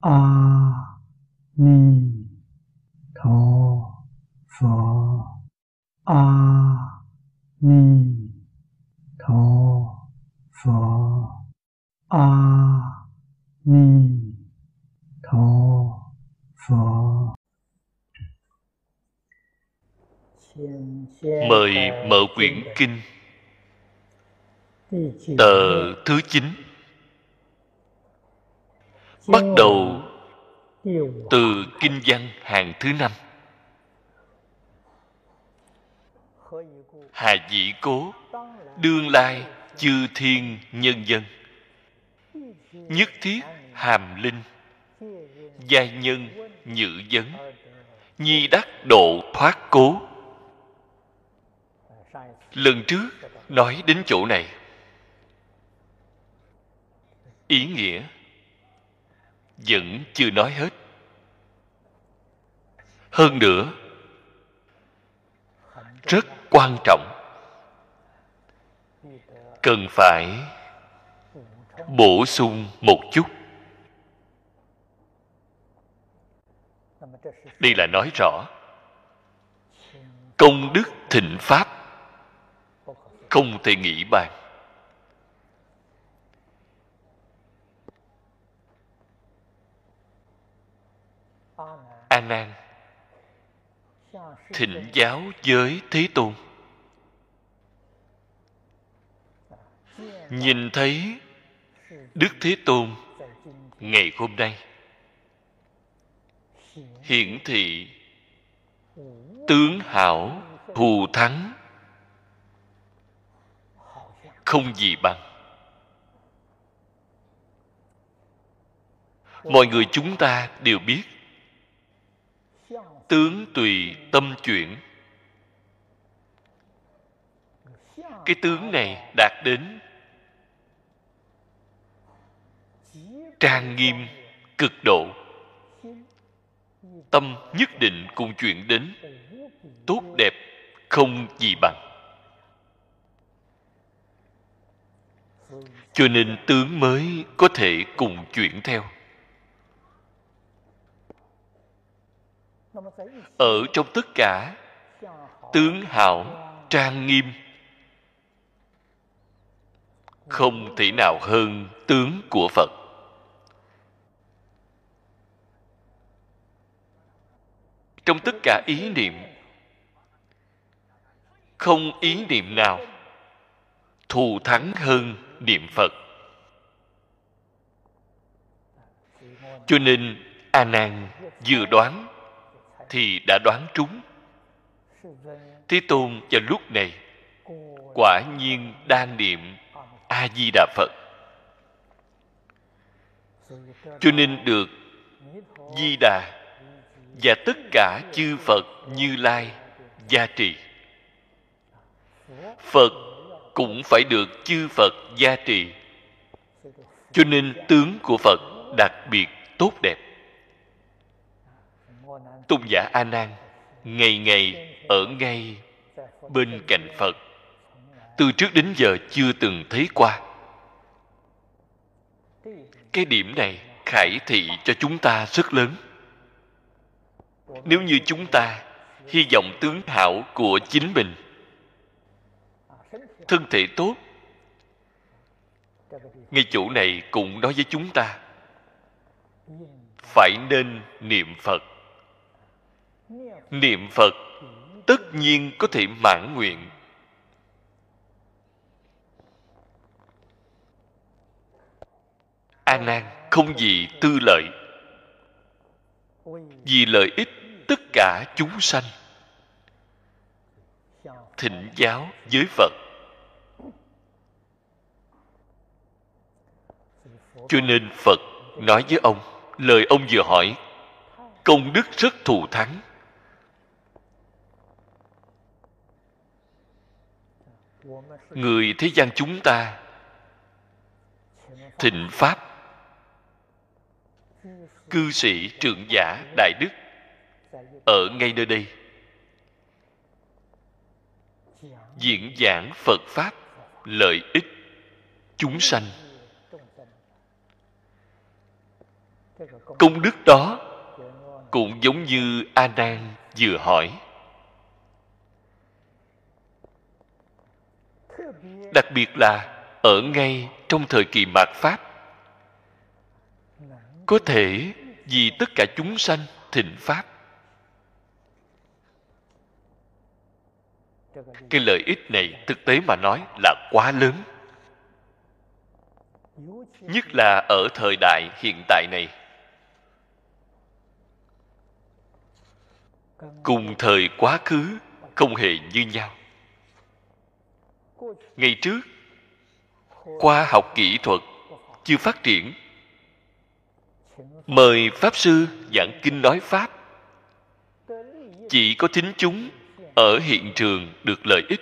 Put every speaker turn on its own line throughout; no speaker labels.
a ni tho phở a ni tho phở a ni tho phở
mời mở quyển kinh. Tờ thứ chín bắt đầu từ kinh văn hàng thứ năm. Hà dĩ cố đương lai chư thiên nhân dân. Nhất thiết hàm linh. Giai nhân nhự vấn. Nhi đắc độ thoát cố. Lần trước nói đến chỗ này ý nghĩa vẫn chưa nói hết. Hơn nữa, rất quan trọng, cần phải bổ sung một chút. Đây là nói rõ, công đức thịnh pháp không thể nghĩ bàn. A nan thịnh giáo với thế tôn. Nhìn thấy đức thế tôn ngày hôm nay, hiển thị tướng hảo thù thắng không gì bằng. Mọi người chúng ta đều biết tướng tùy tâm chuyển. Cái tướng này đạt đến trang nghiêm, cực độ. Tâm nhất định cùng chuyển đến tốt đẹp, không gì bằng. Cho nên tướng mới có thể cùng chuyển theo. Ở trong tất cả, tướng hảo trang nghiêm, không thể nào hơn tướng của phật. Trong tất cả ý niệm, không ý niệm nào thù thắng hơn niệm phật. Cho nên a nan dự đoán thì đã đoán trúng. Thế tôn vào lúc này, quả nhiên đang niệm a di đà phật. Cho nên được di đà và tất cả chư phật như lai gia trì. Phật cũng phải được chư phật gia trì. Cho nên tướng của phật đặc biệt tốt đẹp tôn giả a nan, ngày ngày ở ngay bên cạnh phật. Từ trước đến giờ chưa từng thấy qua. Cái điểm này khải thị cho chúng ta rất lớn. Nếu như chúng ta hy vọng tướng hảo của chính mình, thân thể tốt, ngay chỗ này cũng nói với chúng ta, phải nên niệm phật niệm phật tất nhiên có thể mãn nguyện. An nan không gì tư lợi, vì lợi ích tất cả chúng sanh thịnh giáo với phật. Cho nên phật nói với ông, lời ông vừa hỏi, công đức rất thù thắng. Người thế gian chúng ta thịnh pháp, cư sĩ trưởng giả đại đức ở ngay nơi đây. Diễn giảng phật pháp, lợi ích chúng sanh. Công đức đó cũng giống như a nan vừa hỏi. Đặc biệt là ở ngay trong thời kỳ mạt pháp. Có thể vì tất cả chúng sanh thịnh pháp. Cái lợi ích này thực tế mà nói là quá lớn. Nhất là ở thời đại hiện tại này. Cùng thời quá khứ không hề như nhau ngày trước, khoa học kỹ thuật chưa phát triển. Mời pháp sư giảng kinh nói pháp, chỉ có thính chúng ở hiện trường được lợi ích.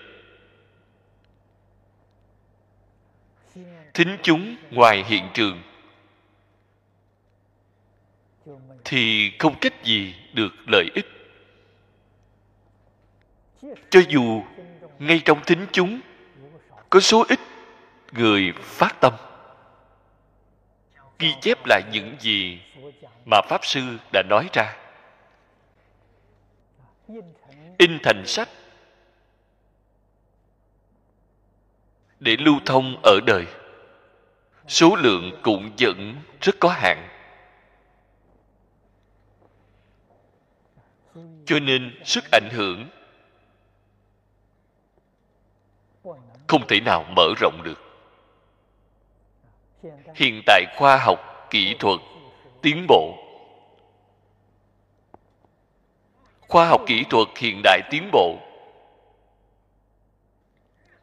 Thính chúng ngoài hiện trường thì không cách gì được lợi ích. Cho dù ngay trong thính chúng có số ít người phát tâm. Ghi chép lại những gì mà pháp sư đã nói ra. In thành sách để lưu thông ở đời. Số lượng cũng vẫn rất có hạn. Cho nên sức ảnh hưởng không thể nào mở rộng được. Hiện tại khoa học, kỹ thuật, tiến bộ. Khoa học, kỹ thuật, hiện đại, tiến bộ.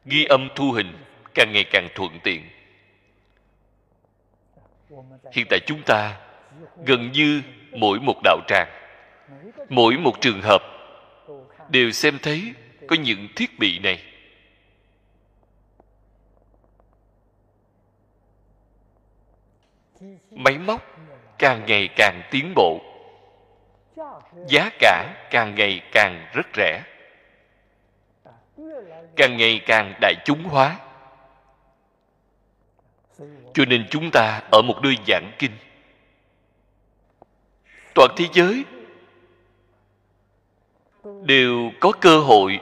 Ghi âm thu hình càng ngày càng thuận tiện. Hiện tại chúng ta gần như mỗi một đạo tràng, mỗi một trường hợp đều xem thấy có những thiết bị này. Máy móc càng ngày càng tiến bộ. Giá cả càng ngày càng rất rẻ. Càng ngày càng đại chúng hóa. Cho nên chúng ta ở một nơi giảng kinh. Toàn thế giới đều có cơ hội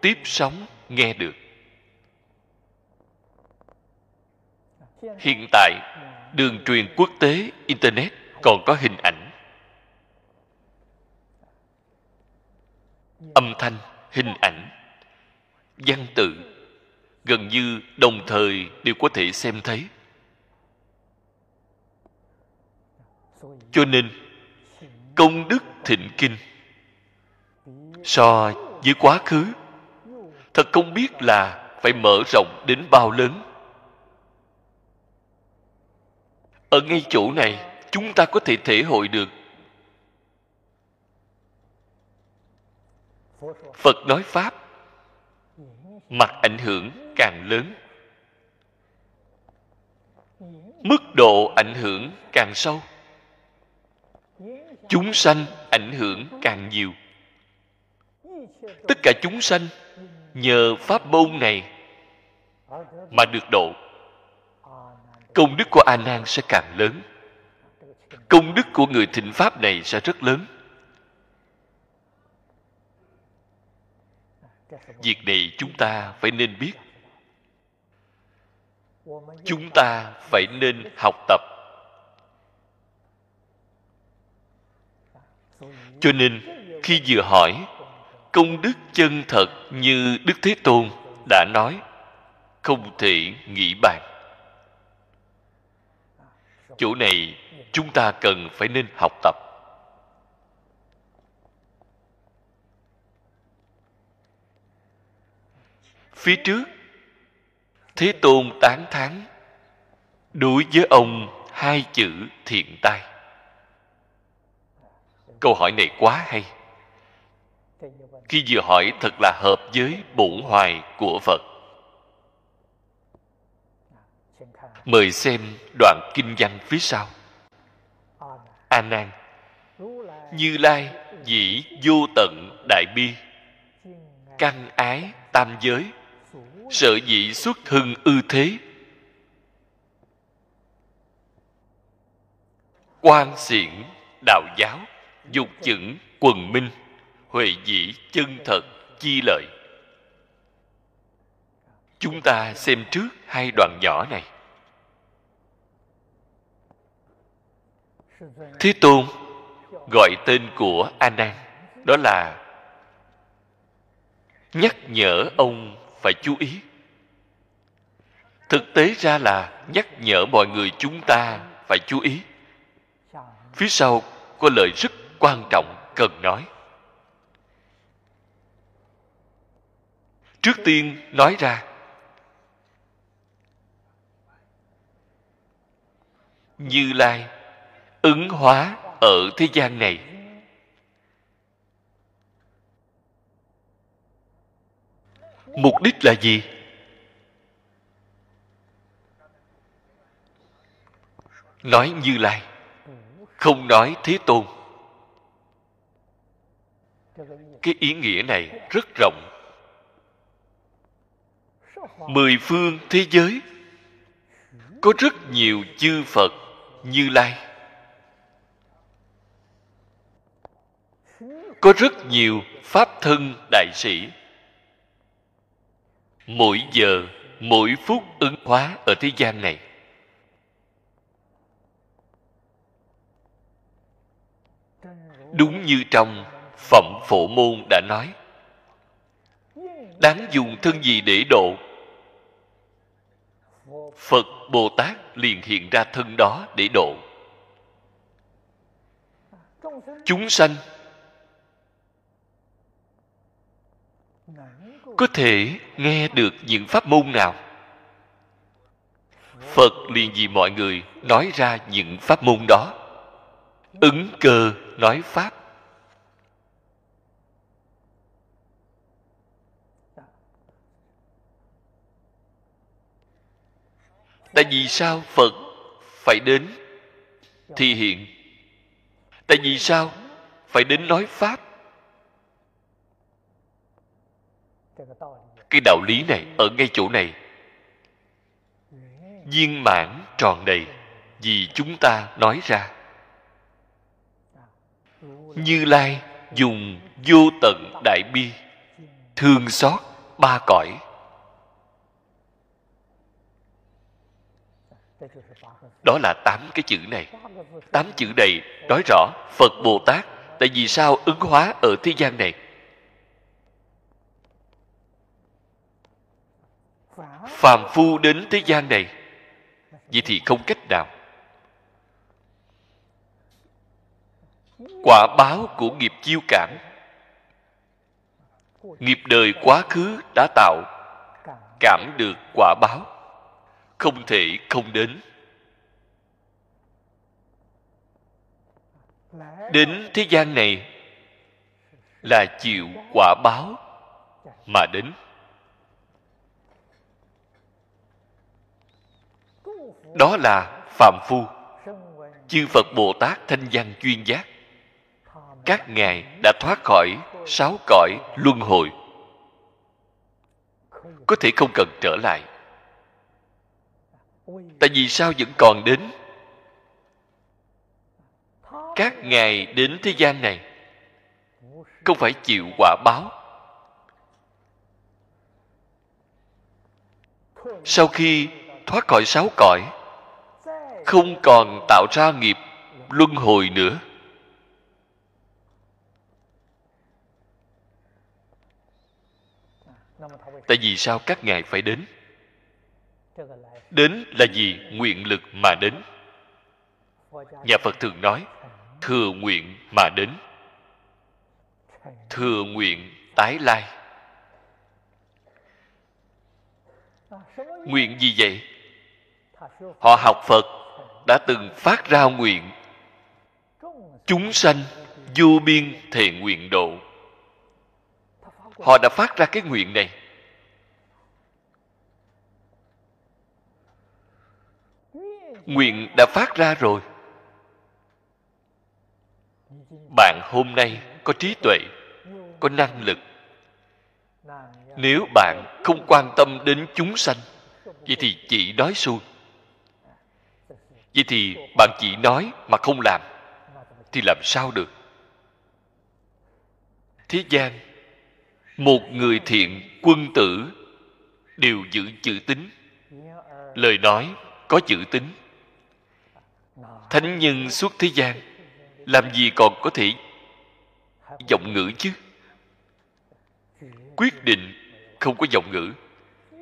tiếp sóng nghe được. Hiện tại đường truyền quốc tế, internet còn có hình ảnh. Âm thanh, hình ảnh. Văn tự, gần như đồng thời đều có thể xem thấy. Cho nên, công đức thịnh kinh. So với quá khứ, thật không biết là phải mở rộng đến bao lớn. Ở ngay chỗ này, chúng ta có thể thể hội được. Phật nói pháp, mặt ảnh hưởng càng lớn. Mức độ ảnh hưởng càng sâu. Chúng sanh ảnh hưởng càng nhiều. Tất cả chúng sanh nhờ pháp môn này mà được độ công đức của a nan sẽ càng lớn. Công đức của người thịnh pháp này sẽ rất lớn. Việc này chúng ta phải nên biết. Chúng ta phải nên học tập. Cho nên, khi vừa hỏi, công đức chân thật như đức thế tôn đã nói, không thể nghĩ bàn chỗ này, chúng ta cần phải nên học tập. Phía trước, thế tôn tán thán, đối với ông, hai chữ thiện tai. Câu hỏi này quá hay. Khi vừa hỏi thật là hợp với bổn hoài của phật. Mời xem đoạn kinh văn phía sau. A nan. Như lai dĩ vô tận đại bi, căn ái tam giới sợ dĩ xuất hưng ư thế? Quan xiển đạo giáo, dục chững quần minh, huệ dĩ chân thật chi lợi. Chúng ta xem trước hai đoạn nhỏ này. Thế tôn gọi tên của a nan đó là nhắc nhở ông phải chú ý. Thực tế ra là nhắc nhở mọi người chúng ta phải chú ý. Phía sau có lời rất quan trọng cần nói. Trước tiên nói ra, như lai ứng hóa ở thế gian này. Mục đích là gì? Nói như lai, không nói thế tôn. Cái ý nghĩa này rất rộng. Mười phương thế giới, có rất nhiều chư phật như lai. Có rất nhiều pháp thân đại sĩ. Mỗi giờ, mỗi phút ứng hóa ở thế gian này. Đúng như trong phẩm phổ môn đã nói, đáng dùng thân gì để độ? Phật bồ tát liền hiện ra thân đó để độ. Chúng sanh có thể nghe được những pháp môn nào? Phật liền vì mọi người nói ra những pháp môn đó. Ứng cơ nói pháp. Tại vì sao phật phải đến thi hiện? Tại vì sao phải đến nói pháp? Cái đạo lý này ở ngay chỗ này. Viên mãn tròn đầy vì chúng ta nói ra. Như lai dùng vô tận đại bi, thương xót ba cõi. Đó là tám cái chữ này. Tám chữ này nói rõ phật bồ tát tại vì sao ứng hóa ở thế gian này. Phàm phu đến thế gian này, vậy thì không cách nào. Quả báo của nghiệp chiêu cảm, nghiệp đời quá khứ đã tạo, cảm được quả báo, không thể không đến. Đến thế gian này là chịu quả báo mà đến. Đó là phạm phu, chư phật bồ tát thanh văn chuyên giác. Các ngài đã thoát khỏi sáu cõi luân hồi. Có thể không cần trở lại. Tại vì sao vẫn còn đến? Các ngài đến thế gian này không phải chịu quả báo. Sau khi thoát khỏi sáu cõi không còn tạo ra nghiệp luân hồi nữa. Tại vì sao các ngài phải đến? Đến là gì nguyện lực mà đến. Nhà phật thường nói, thừa nguyện mà đến. Thừa nguyện tái lai. Nguyện gì vậy? Họ học phật đã từng phát ra nguyện. Chúng sanh vô biên thề nguyện độ. Họ đã phát ra cái nguyện này. Nguyện đã phát ra rồi. Bạn hôm nay có trí tuệ, có năng lực. Nếu bạn không quan tâm đến chúng sanh, vậy thì chỉ nói xuôi vậy thì bạn chỉ nói mà không làm, thì làm sao được? Thế gian, một người thiện quân tử đều giữ chữ tín. Lời nói có chữ tín. Thánh nhân suốt thế gian, làm gì còn có thể giọng ngữ chứ? Quyết định không có giọng ngữ,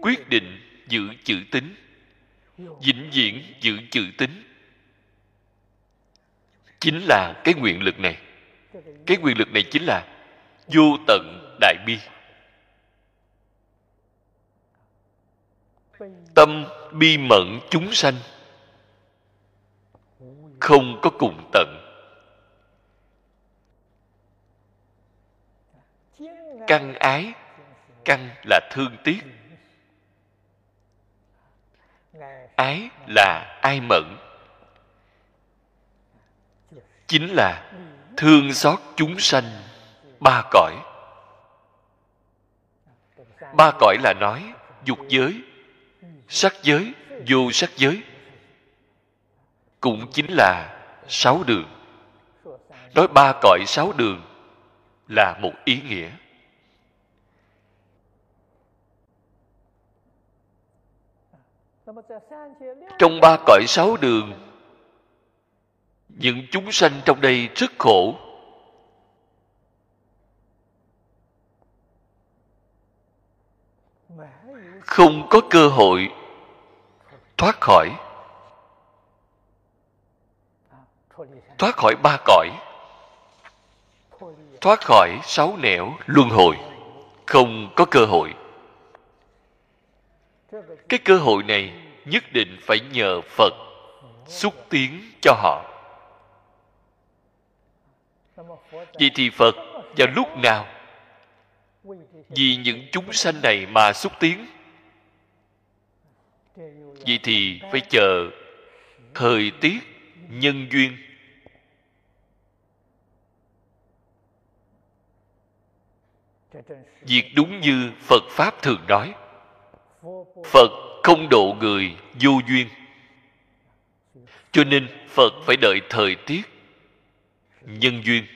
quyết định giữ chữ tín vĩnh viễn giữ chữ tín. Chính là cái nguyện lực này. Cái nguyện lực này chính là vô tận đại bi. Tâm bi mẫn chúng sanh không có cùng tận. Căn ái, căn là thương tiếc. Ái là ai mẫn? Chính là thương xót chúng sanh, ba cõi. Ba cõi là nói, dục giới, sắc giới, vô sắc giới. Cũng chính là sáu đường. Nói ba cõi sáu đường là một ý nghĩa. Trong ba cõi sáu đường những chúng sanh trong đây rất khổ. Không có cơ hội thoát khỏi. Thoát khỏi ba cõi. Thoát khỏi sáu nẻo luân hồi. Không có cơ hội. Cái cơ hội này nhất định phải nhờ phật xúc tiến cho họ. Vậy thì phật vào lúc nào? Vì những chúng sanh này mà xúc tiến. Vậy thì phải chờ thời tiết nhân duyên. Việc đúng như phật pháp thường nói, phật không độ người vô duyên. Cho nên phật phải đợi thời tiết, nhân duyên.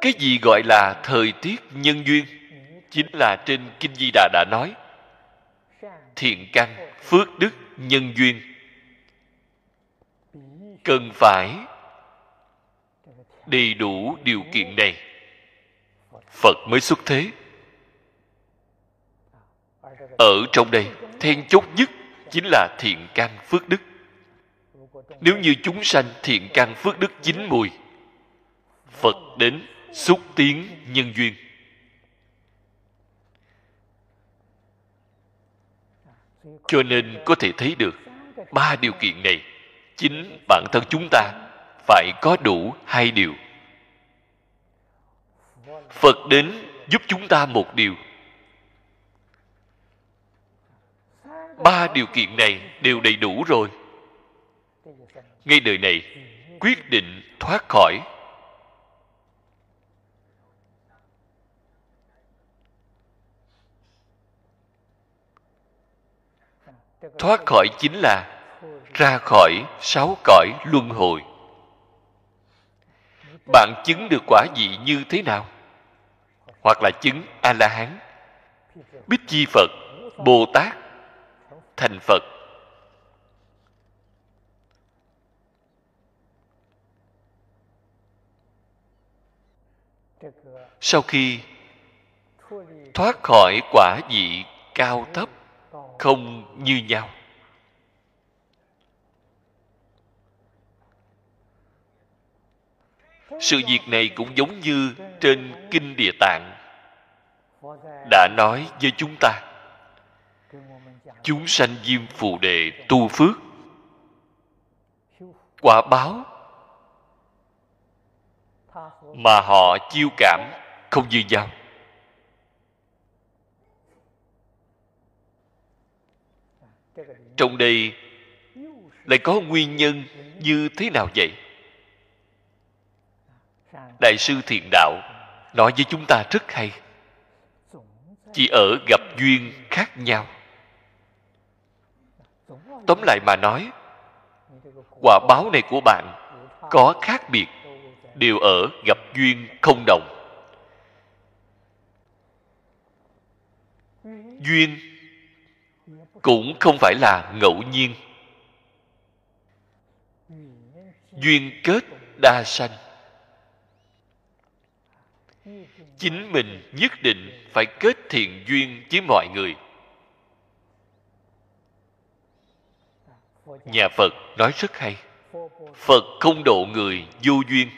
Cái gì gọi là thời tiết, nhân duyên? Chính là trên kinh di đà đã nói. Thiện căn, phước đức, nhân duyên. Cần phải đầy đủ điều kiện này. Phật mới xuất thế ở trong đây, then chốt nhất chính là thiện căn phước đức. Nếu như chúng sanh thiện căn phước đức chín mùi, phật đến xúc tiến nhân duyên. Cho nên có thể thấy được ba điều kiện này. Chính bản thân chúng ta phải có đủ hai điều. Phật đến giúp chúng ta một điều. Ba điều kiện này đều đầy đủ rồi. Ngay đời này, quyết định thoát khỏi. Thoát khỏi chính là ra khỏi sáu cõi luân hồi. Bạn chứng được quả vị như thế nào? Hoặc là chứng a la hán bích chi phật bồ tát thành phật. Sau khi thoát khỏi quả vị cao thấp không như nhau, sự việc này cũng giống như trên kinh địa tạng đã nói với chúng ta chúng sanh diêm phù đề tu phước. Quả báo mà họ chiêu cảm không như nhau. Trong đây lại có nguyên nhân như thế nào vậy? Đại sư thiền đạo nói với chúng ta rất hay. Chỉ ở gặp duyên khác nhau tóm lại mà nói, quả báo này của bạn có khác biệt, đều ở gặp duyên không đồng. Duyên cũng không phải là ngẫu nhiên. Duyên kết đa sanh. Chính mình nhất định phải kết thiện duyên với mọi người. Nhà phật nói rất hay. Phật không độ người vô duyên.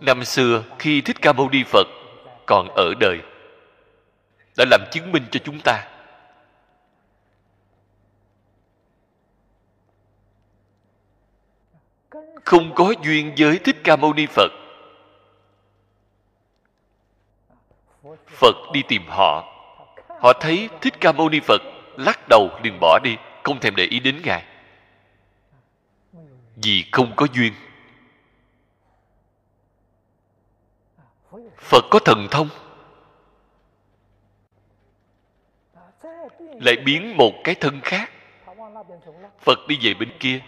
Năm xưa, khi thích ca mâu ni phật còn ở đời, đã làm chứng minh cho chúng ta. Không có duyên với thích ca mâu ni phật. Phật đi tìm họ. Họ thấy thích ca mâu ni phật lắc đầu liền bỏ đi, không thèm để ý đến ngài. Vì không có duyên. Phật có thần thông. Lại biến một cái thân khác. Phật đi về bên kia.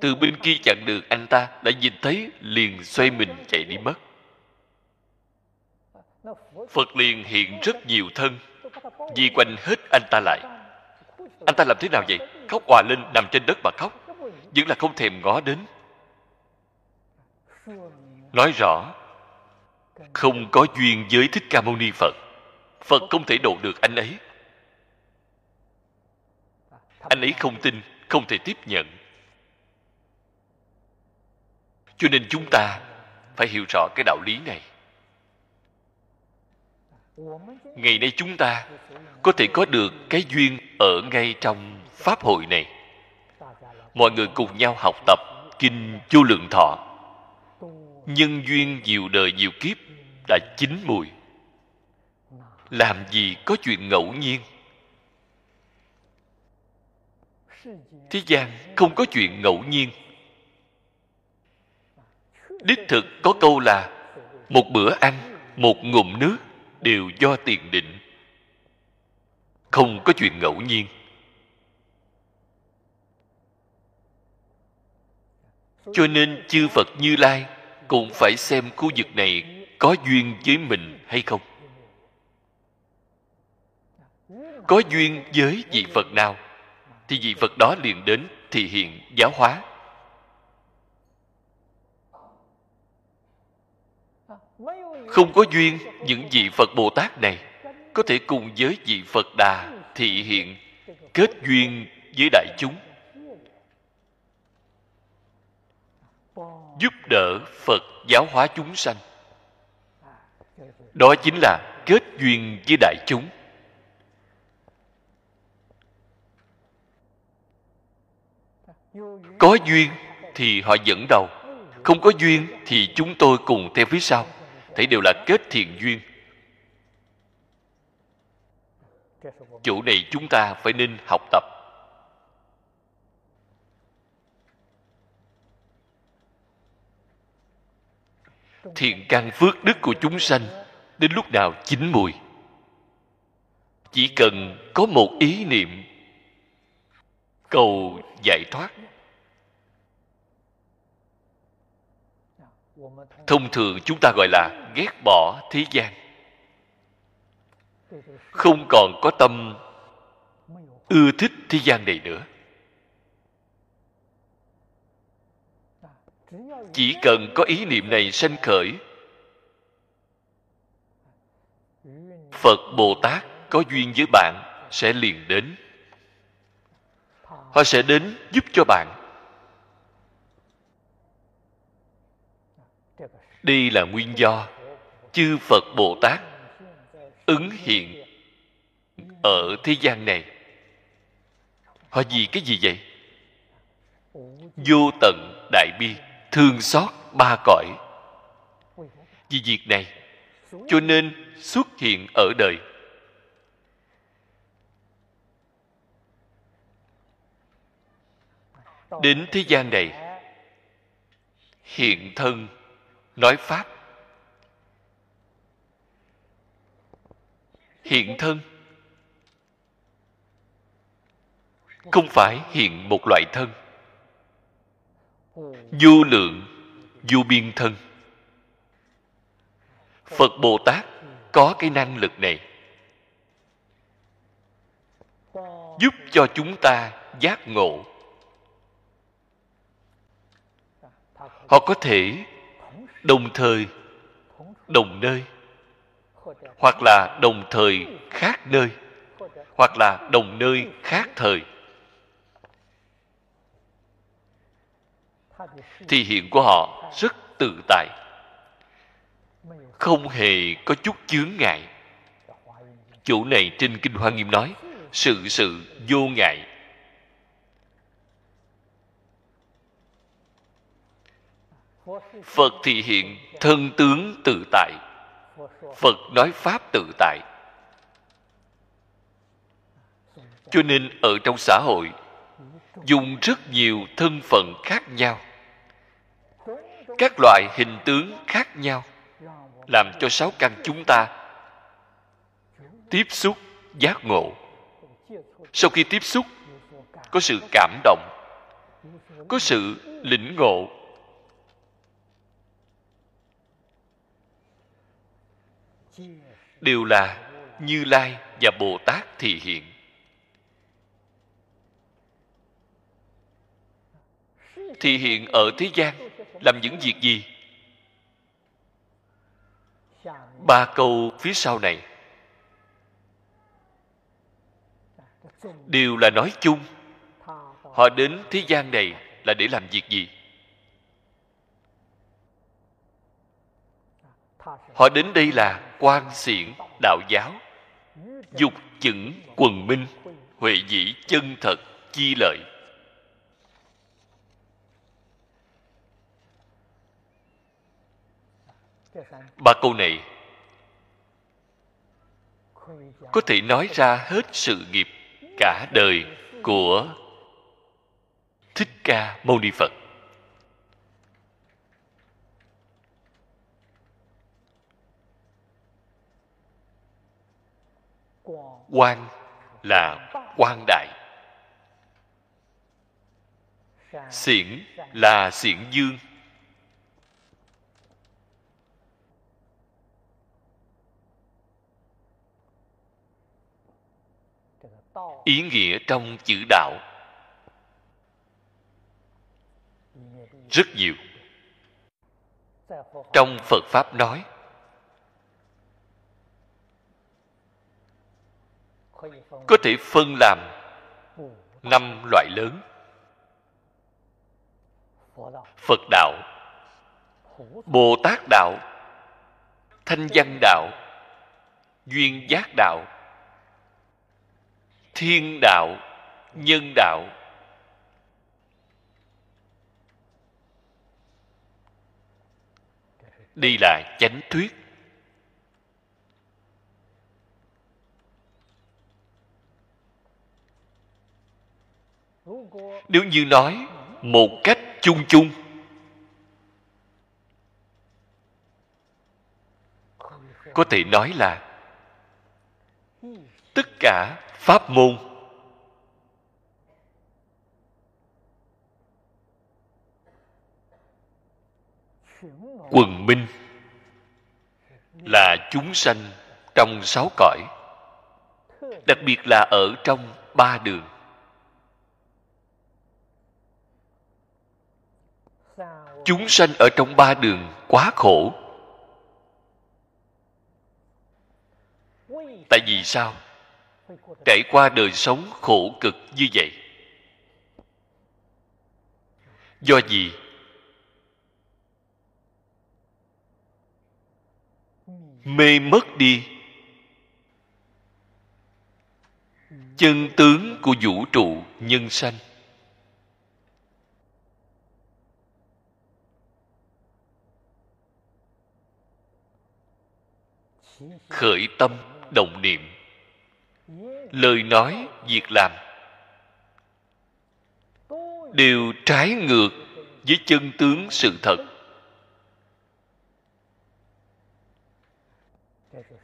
Từ bên kia chặn được anh ta đã nhìn thấy liền xoay mình chạy đi mất. Phật liền hiện rất nhiều thân di quanh hết anh ta lại anh ta làm thế nào vậy? Khóc òa lên nằm trên đất mà khóc. Vẫn là không thèm ngó đến. Nói rõ, không có duyên với thích ca mâu ni phật. Phật không thể độ được anh ấy. Anh ấy không tin, không thể tiếp nhận. Cho nên chúng ta phải hiểu rõ cái đạo lý này ngày nay chúng ta có thể có được cái duyên ở ngay trong pháp hội này. Mọi người cùng nhau học tập kinh vô lượng thọ. Nhân duyên nhiều đời nhiều kiếp đã chín mùi. Làm gì có chuyện ngẫu nhiên? Thế gian không có chuyện ngẫu nhiên. Đích thực có câu là một bữa ăn, một ngụm nước đều do tiền định. Không có chuyện ngẫu nhiên. Cho nên chư phật như lai cũng phải xem khu vực này có duyên với mình hay không. Có duyên với vị phật nào, thì vị phật đó liền đến thì hiện giáo hóa. Không có duyên những vị phật bồ tát này. Có thể cùng với vị phật đà thị hiện, kết duyên với đại chúng. Giúp đỡ phật giáo hóa chúng sanh. Đó chính là kết duyên với đại chúng. Có duyên thì họ dẫn đầu. Không có duyên thì chúng tôi cùng theo phía sau thấy đều là kết thiện duyên. Chỗ này chúng ta phải nên học tập. Thiện căn phước đức của chúng sanh, đến lúc nào chín mùi. Chỉ cần có một ý niệm, cầu giải thoát. Thông thường chúng ta gọi là ghét bỏ thế gian. Không còn có tâm ưa thích thế gian này nữa. Chỉ cần có ý niệm này sanh khởi, phật bồ tát có duyên với bạn sẽ liền đến. Họ sẽ đến giúp cho bạn. Đây là nguyên do, chư phật bồ tát ứng hiện ở thế gian này. Họ vì cái gì vậy? Vô tận đại bi, thương xót ba cõi. Vì việc này, cho nên xuất hiện ở đời. Đến thế gian này, hiện thân nói pháp. Hiện thân. Không phải hiện một loại thân. Vô lượng, vô biên thân. Phật bồ tát có cái năng lực này. Giúp cho chúng ta giác ngộ. Họ có thể đồng thời đồng nơi, hoặc là đồng thời khác nơi, hoặc là đồng nơi khác thời. Thì hiện của họ rất tự tại, không hề có chút chướng ngại. Chỗ này trên kinh hoa nghiêm nói, sự sự vô ngại. Phật thì hiện thân tướng tự tại. Phật nói pháp tự tại. Cho nên ở trong xã hội, dùng rất nhiều thân phận khác nhau. Các loại hình tướng khác nhau làm cho sáu căn chúng ta tiếp xúc giác ngộ. Sau khi tiếp xúc, có sự cảm động, có sự lĩnh ngộ đều là như lai và bồ tát thị hiện. Thị hiện ở thế gian làm những việc gì? Ba câu phía sau này. Đều là nói chung. Họ đến thế gian này là để làm việc gì? Họ đến đây là quan xiển, đạo giáo, dục chững quần minh, huệ dĩ chân thật, chi lợi. Ba câu này có thể nói ra hết sự nghiệp cả đời của thích ca mâu ni phật. Quan là quan đại. Xiển là xiển dương. Ý nghĩa trong chữ đạo. Rất nhiều. Trong phật pháp nói có thể phân làm năm loại lớn. Phật đạo bồ tát đạo, thanh văn đạo, duyên giác đạo, thiên đạo, nhân đạo. Đây là chánh thuyết. Nếu như nói một cách chung chung, có thể nói là tất cả pháp môn quần minh là chúng sanh trong sáu cõi, đặc biệt là ở trong ba đường. Chúng sanh ở trong ba đường quá khổ. Tại vì sao? Trải qua đời sống khổ cực như vậy. Do gì? Mê mất đi. Chân tướng của vũ trụ nhân sanh. Khởi tâm động niệm. Lời nói việc làm. Đều trái ngược với chân tướng sự thật.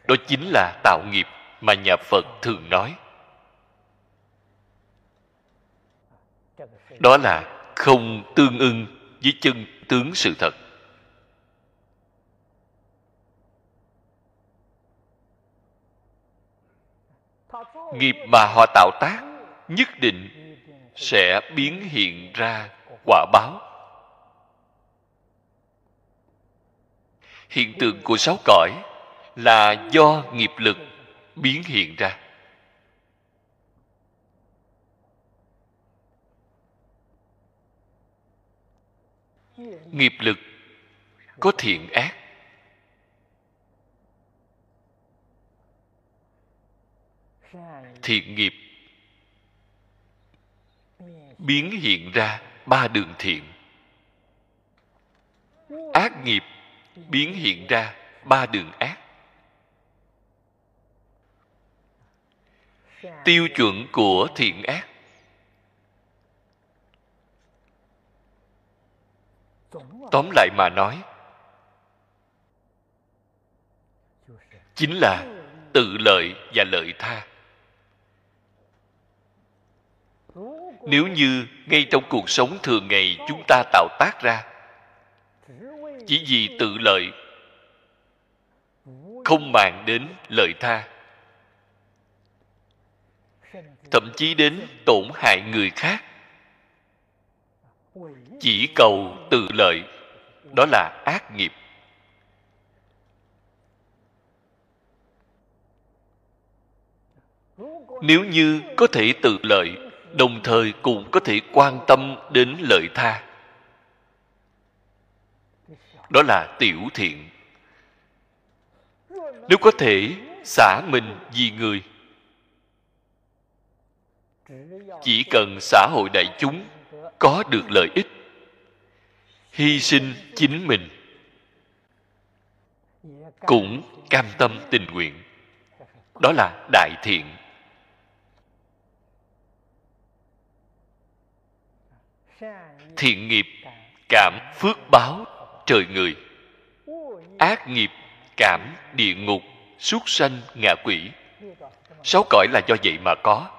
Đó chính là tạo nghiệp mà nhà phật thường nói. Đó là không tương ưng với chân tướng sự thật. Nghiệp mà họ tạo tác, nhất định sẽ biến hiện ra quả báo. Hiện tượng của sáu cõi là do nghiệp lực biến hiện ra. Nghiệp lực có thiện ác thiện nghiệp biến hiện ra ba đường thiện. Ác nghiệp biến hiện ra ba đường ác. Tiêu chuẩn của thiện ác. Tóm lại mà nói, chính là tự lợi và lợi tha nếu như ngay trong cuộc sống thường ngày chúng ta tạo tác ra, chỉ vì tự lợi, không màng đến lợi tha, thậm chí đến tổn hại người khác, chỉ cầu tự lợi, đó là ác nghiệp. Nếu như có thể tự lợi đồng thời cũng có thể quan tâm đến lợi tha. Đó là tiểu thiện. Nếu có thể xả mình vì người, chỉ cần xã hội đại chúng, có được lợi ích. Hy sinh chính mình cũng cam tâm tình nguyện. Đó là đại thiện. Thiện nghiệp cảm phước báo trời người. Ác nghiệp cảm địa ngục súc sanh ngạ quỷ. Sáu cõi là do vậy mà có.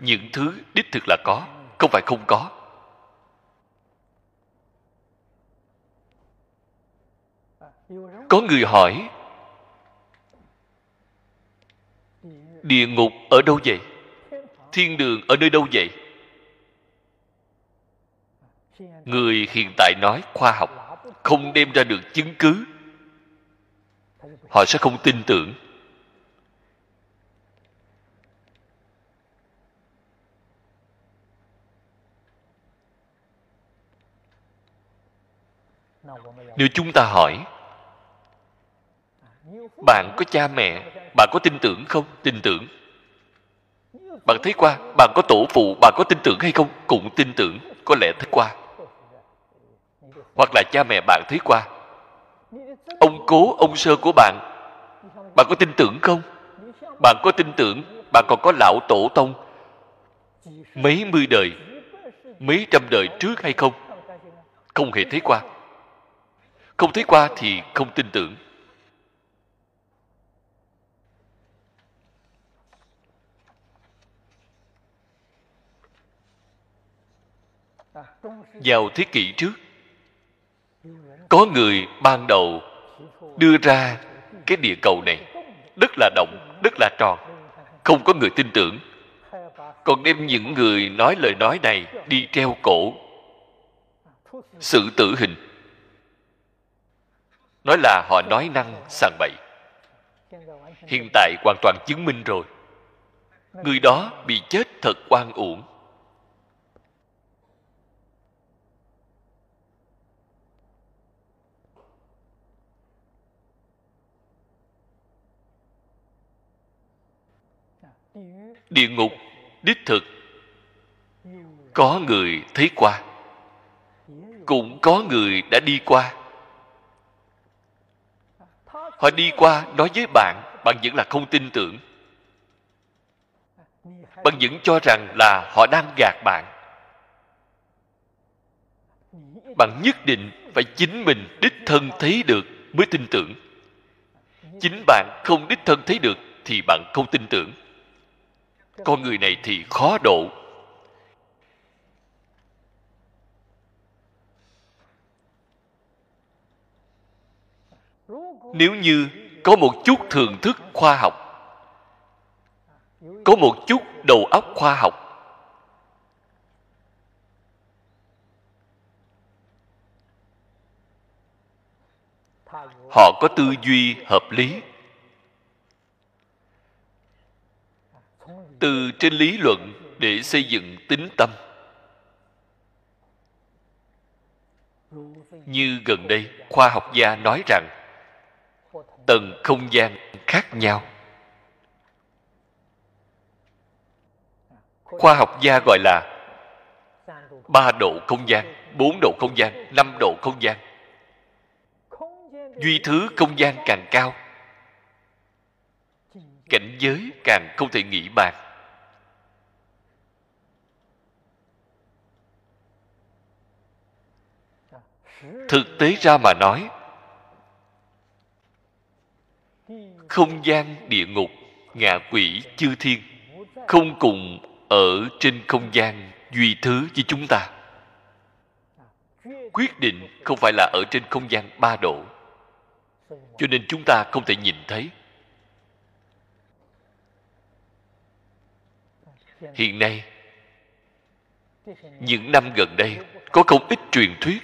Những thứ đích thực là có không phải không có. Có người hỏi địa ngục ở đâu vậy? Thiên đường ở nơi đâu vậy? Người hiện tại nói khoa học, không đem ra được chứng cứ. Họ sẽ không tin tưởng. Nếu chúng ta hỏi, bạn có cha mẹ bạn có tin tưởng không? Tin tưởng. Bạn thấy qua bạn có tổ phụ bạn có tin tưởng hay không? Cũng tin tưởng, có lẽ thấy qua. Hoặc là cha mẹ bạn thấy qua. Ông cố, ông sơ của bạn. Bạn có tin tưởng không? Bạn có tin tưởng bạn còn có lão tổ tông. Mấy mươi đời, mấy trăm đời trước hay không? Không hề thấy qua. Không thấy qua thì không tin tưởng. Vào thế kỷ trước. Có người ban đầu đưa ra cái địa cầu này đất là động đất là tròn, không có người tin tưởng. Còn đem những người nói lời nói này đi treo cổ sự tử hình. Nói là họ nói năng sàng bậy. Hiện tại hoàn toàn chứng minh rồi. Người đó bị chết thật oan uổng. Địa ngục, đích thực. Có người thấy qua. Cũng có người đã đi qua. Họ đi qua nói với bạn bạn vẫn là không tin tưởng. Bạn vẫn cho rằng là họ đang gạt bạn. Bạn nhất định phải chính mình đích thân thấy được mới tin tưởng. Chính bạn không đích thân thấy được thì bạn không tin tưởng con người này thì khó độ. Nếu như có một chút thưởng thức khoa học, có một chút đầu óc khoa học, họ có tư duy hợp lý. Từ trên lý luận để xây dựng tính tâm. Như gần đây, khoa học gia nói rằng, tầng không gian khác nhau. Khoa học gia gọi là ba độ không gian, bốn độ không gian, năm độ không gian. Duy thứ không gian càng cao, cảnh giới càng không thể nghĩ bàn. Thực tế ra mà nói, không gian địa ngục, ngạ quỷ, chư thiên, không cùng ở trên không gian duy thứ với chúng ta. Quyết định không phải là ở trên không gian ba độ. Cho nên chúng ta không thể nhìn thấy. Hiện nay, những năm gần đây, có không ít truyền thuyết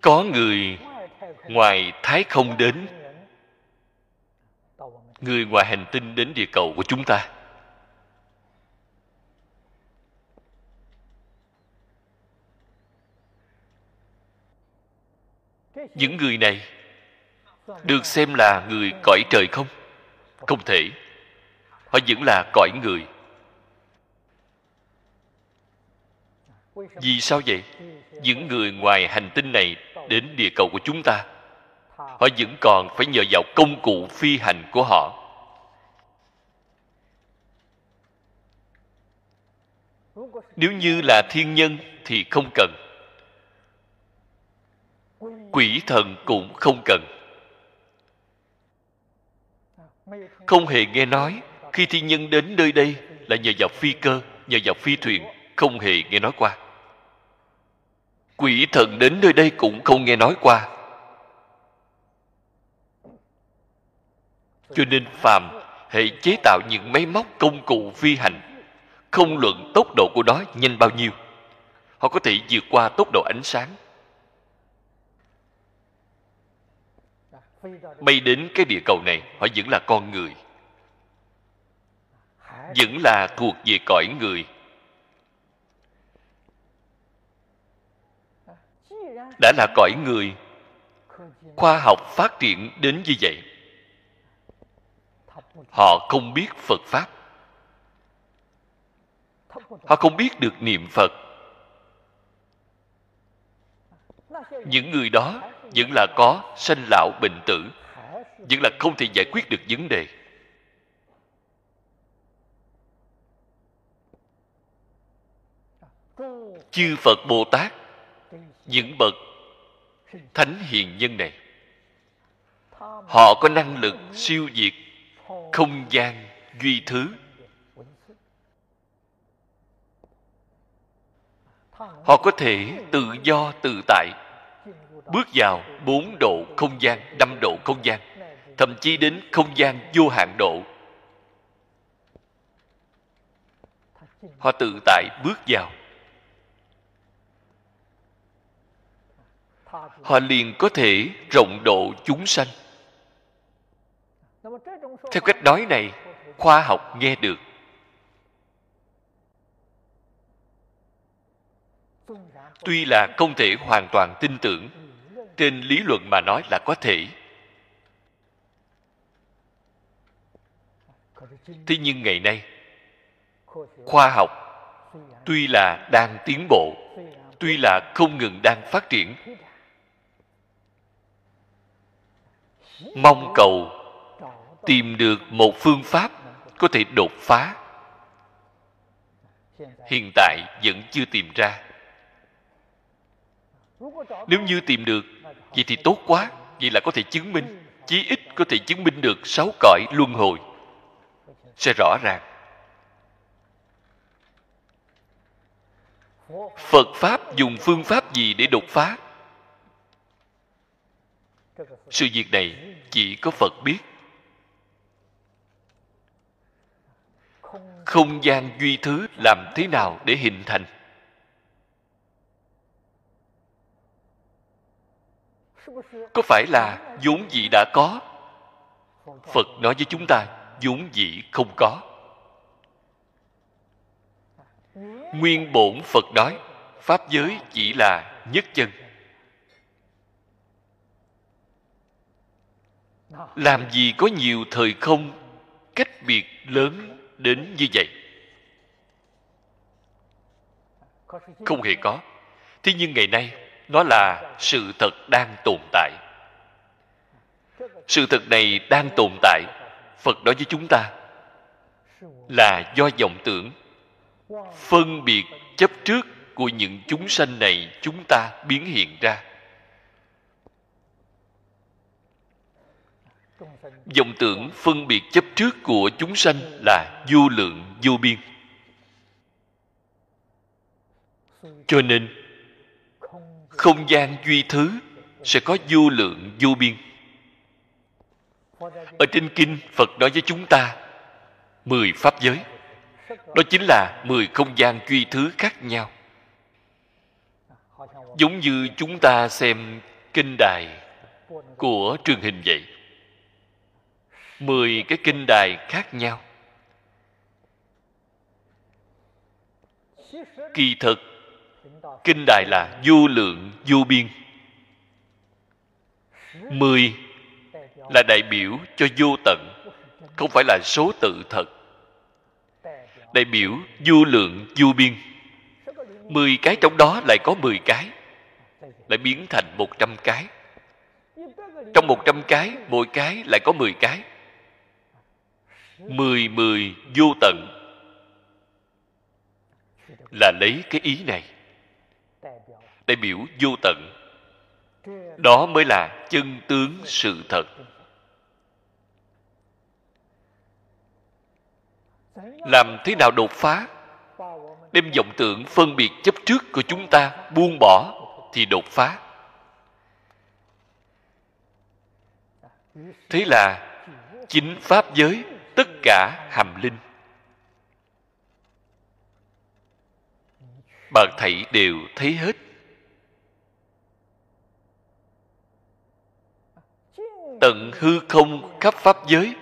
có người ngoài thái không đến. Người ngoài hành tinh đến địa cầu của chúng ta. Những người này được xem là người cõi trời không? Không thể. Họ vẫn là cõi người. Vì sao vậy? Những người ngoài hành tinh này đến địa cầu của chúng ta. Họ vẫn còn phải nhờ vào công cụ phi hành của họ. Nếu như là thiên nhân thì không cần. Quỷ thần cũng không cần. Không hề nghe nói, khi thiên nhân đến nơi đây là nhờ vào phi cơ, nhờ vào phi thuyền, không hề nghe nói qua quỷ thần đến nơi đây cũng không nghe nói qua. Cho nên phàm hệ chế tạo những máy móc công cụ phi hành, không luận tốc độ của nó nhanh bao nhiêu, họ có thể vượt qua tốc độ ánh sáng. Bay đến cái địa cầu này, họ vẫn là con người, vẫn là thuộc về cõi người. Đã là cõi người. Khoa học phát triển đến như vậy. Họ không biết phật pháp. Họ không biết được niệm phật. Những người đó vẫn là có sanh lão bệnh tử, vẫn là không thể giải quyết được vấn đề. Chư phật bồ tát, những bậc thánh hiền nhân này, họ có năng lực siêu diệt không gian duy thứ. Họ có thể tự do tự tại, bước vào bốn độ không gian, năm độ không gian, thậm chí đến không gian vô hạn độ. Họ tự tại bước vào họ liền có thể rộng độ chúng sanh. Theo cách nói này, khoa học nghe được. Tuy là không thể hoàn toàn tin tưởng, trên lý luận mà nói là có thể. Thế nhưng ngày nay, khoa học tuy là đang tiến bộ, tuy là không ngừng đang phát triển mong cầu tìm được một phương pháp có thể đột phá. Hiện tại vẫn chưa tìm ra. Nếu như tìm được, vậy thì tốt quá. Vậy là có thể chứng minh, chí ít có thể chứng minh được sáu cõi luân hồi. Sẽ rõ ràng. Phật pháp dùng phương pháp gì để đột phá? Sự việc này chỉ có phật biết. Không gian duy thứ làm thế nào để hình thành? Có phải là vốn dĩ đã có? Phật nói với chúng ta, vốn dĩ không có. Nguyên bổn phật nói, pháp giới chỉ là nhất chân. Làm gì có nhiều thời không, cách biệt lớn đến như vậy? Không hề có. Thế nhưng ngày nay, nó là sự thật đang tồn tại. Sự thật này đang tồn tại. Phật nói với chúng ta là do vọng tưởng, phân biệt chấp trước của những chúng sanh này chúng ta biến hiện ra. Vọng tưởng phân biệt chấp trước của chúng sanh là vô lượng, vô biên. Cho nên, không gian duy thứ sẽ có vô lượng, vô biên. Ở trên kinh phật nói với chúng ta mười pháp giới. Đó chính là mười không gian duy thứ khác nhau. Giống như chúng ta xem kinh đài của truyền hình vậy mười cái kinh đài khác nhau. Kỳ thực, kinh đài là vô lượng vô biên. Mười là đại biểu cho vô tận, không phải là số tự thật. Đại biểu vô lượng vô biên. Mười cái trong đó lại có mười cái, lại biến thành một trăm cái. Trong một trăm cái, mỗi cái lại có mười cái mười mười vô tận. Là lấy cái ý này đại biểu vô tận. Đó mới là chân tướng sự thật. Làm thế nào đột phá? Đem vọng tưởng phân biệt chấp trước của chúng ta buông bỏ thì đột phá. Thế là chính pháp giới tất cả hàm linh. Bạn thảy đều thấy hết. Tận hư không khắp pháp giới,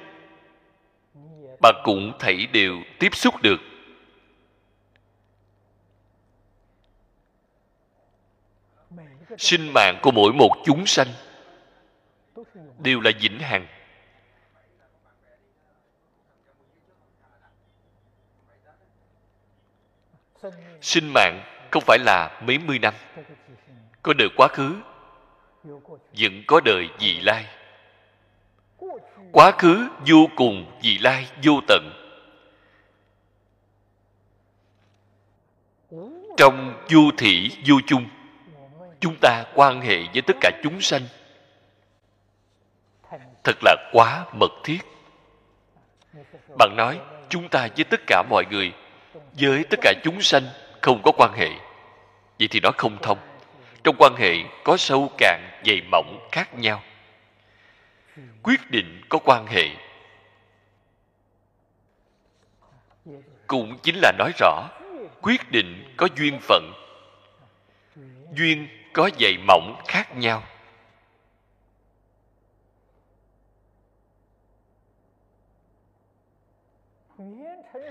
bạn cũng thảy đều tiếp xúc được. Sinh mạng của mỗi một chúng sanh đều là vĩnh hằng. Sinh mạng không phải là mấy mươi năm. Có đời quá khứ, vẫn có đời vị lai. Quá khứ vô cùng vị lai, vô tận. Trong vô thị vô chung, chúng ta quan hệ với tất cả chúng sanh. Thật là quá mật thiết. Bạn nói, chúng ta với tất cả mọi người với tất cả chúng sanh không có quan hệ. Vậy thì nó không thông. Trong quan hệ có sâu cạn dày mỏng khác nhau. Quyết định có quan hệ. Cũng chính là nói rõ, quyết định có duyên phận. Duyên có dày mỏng khác nhau.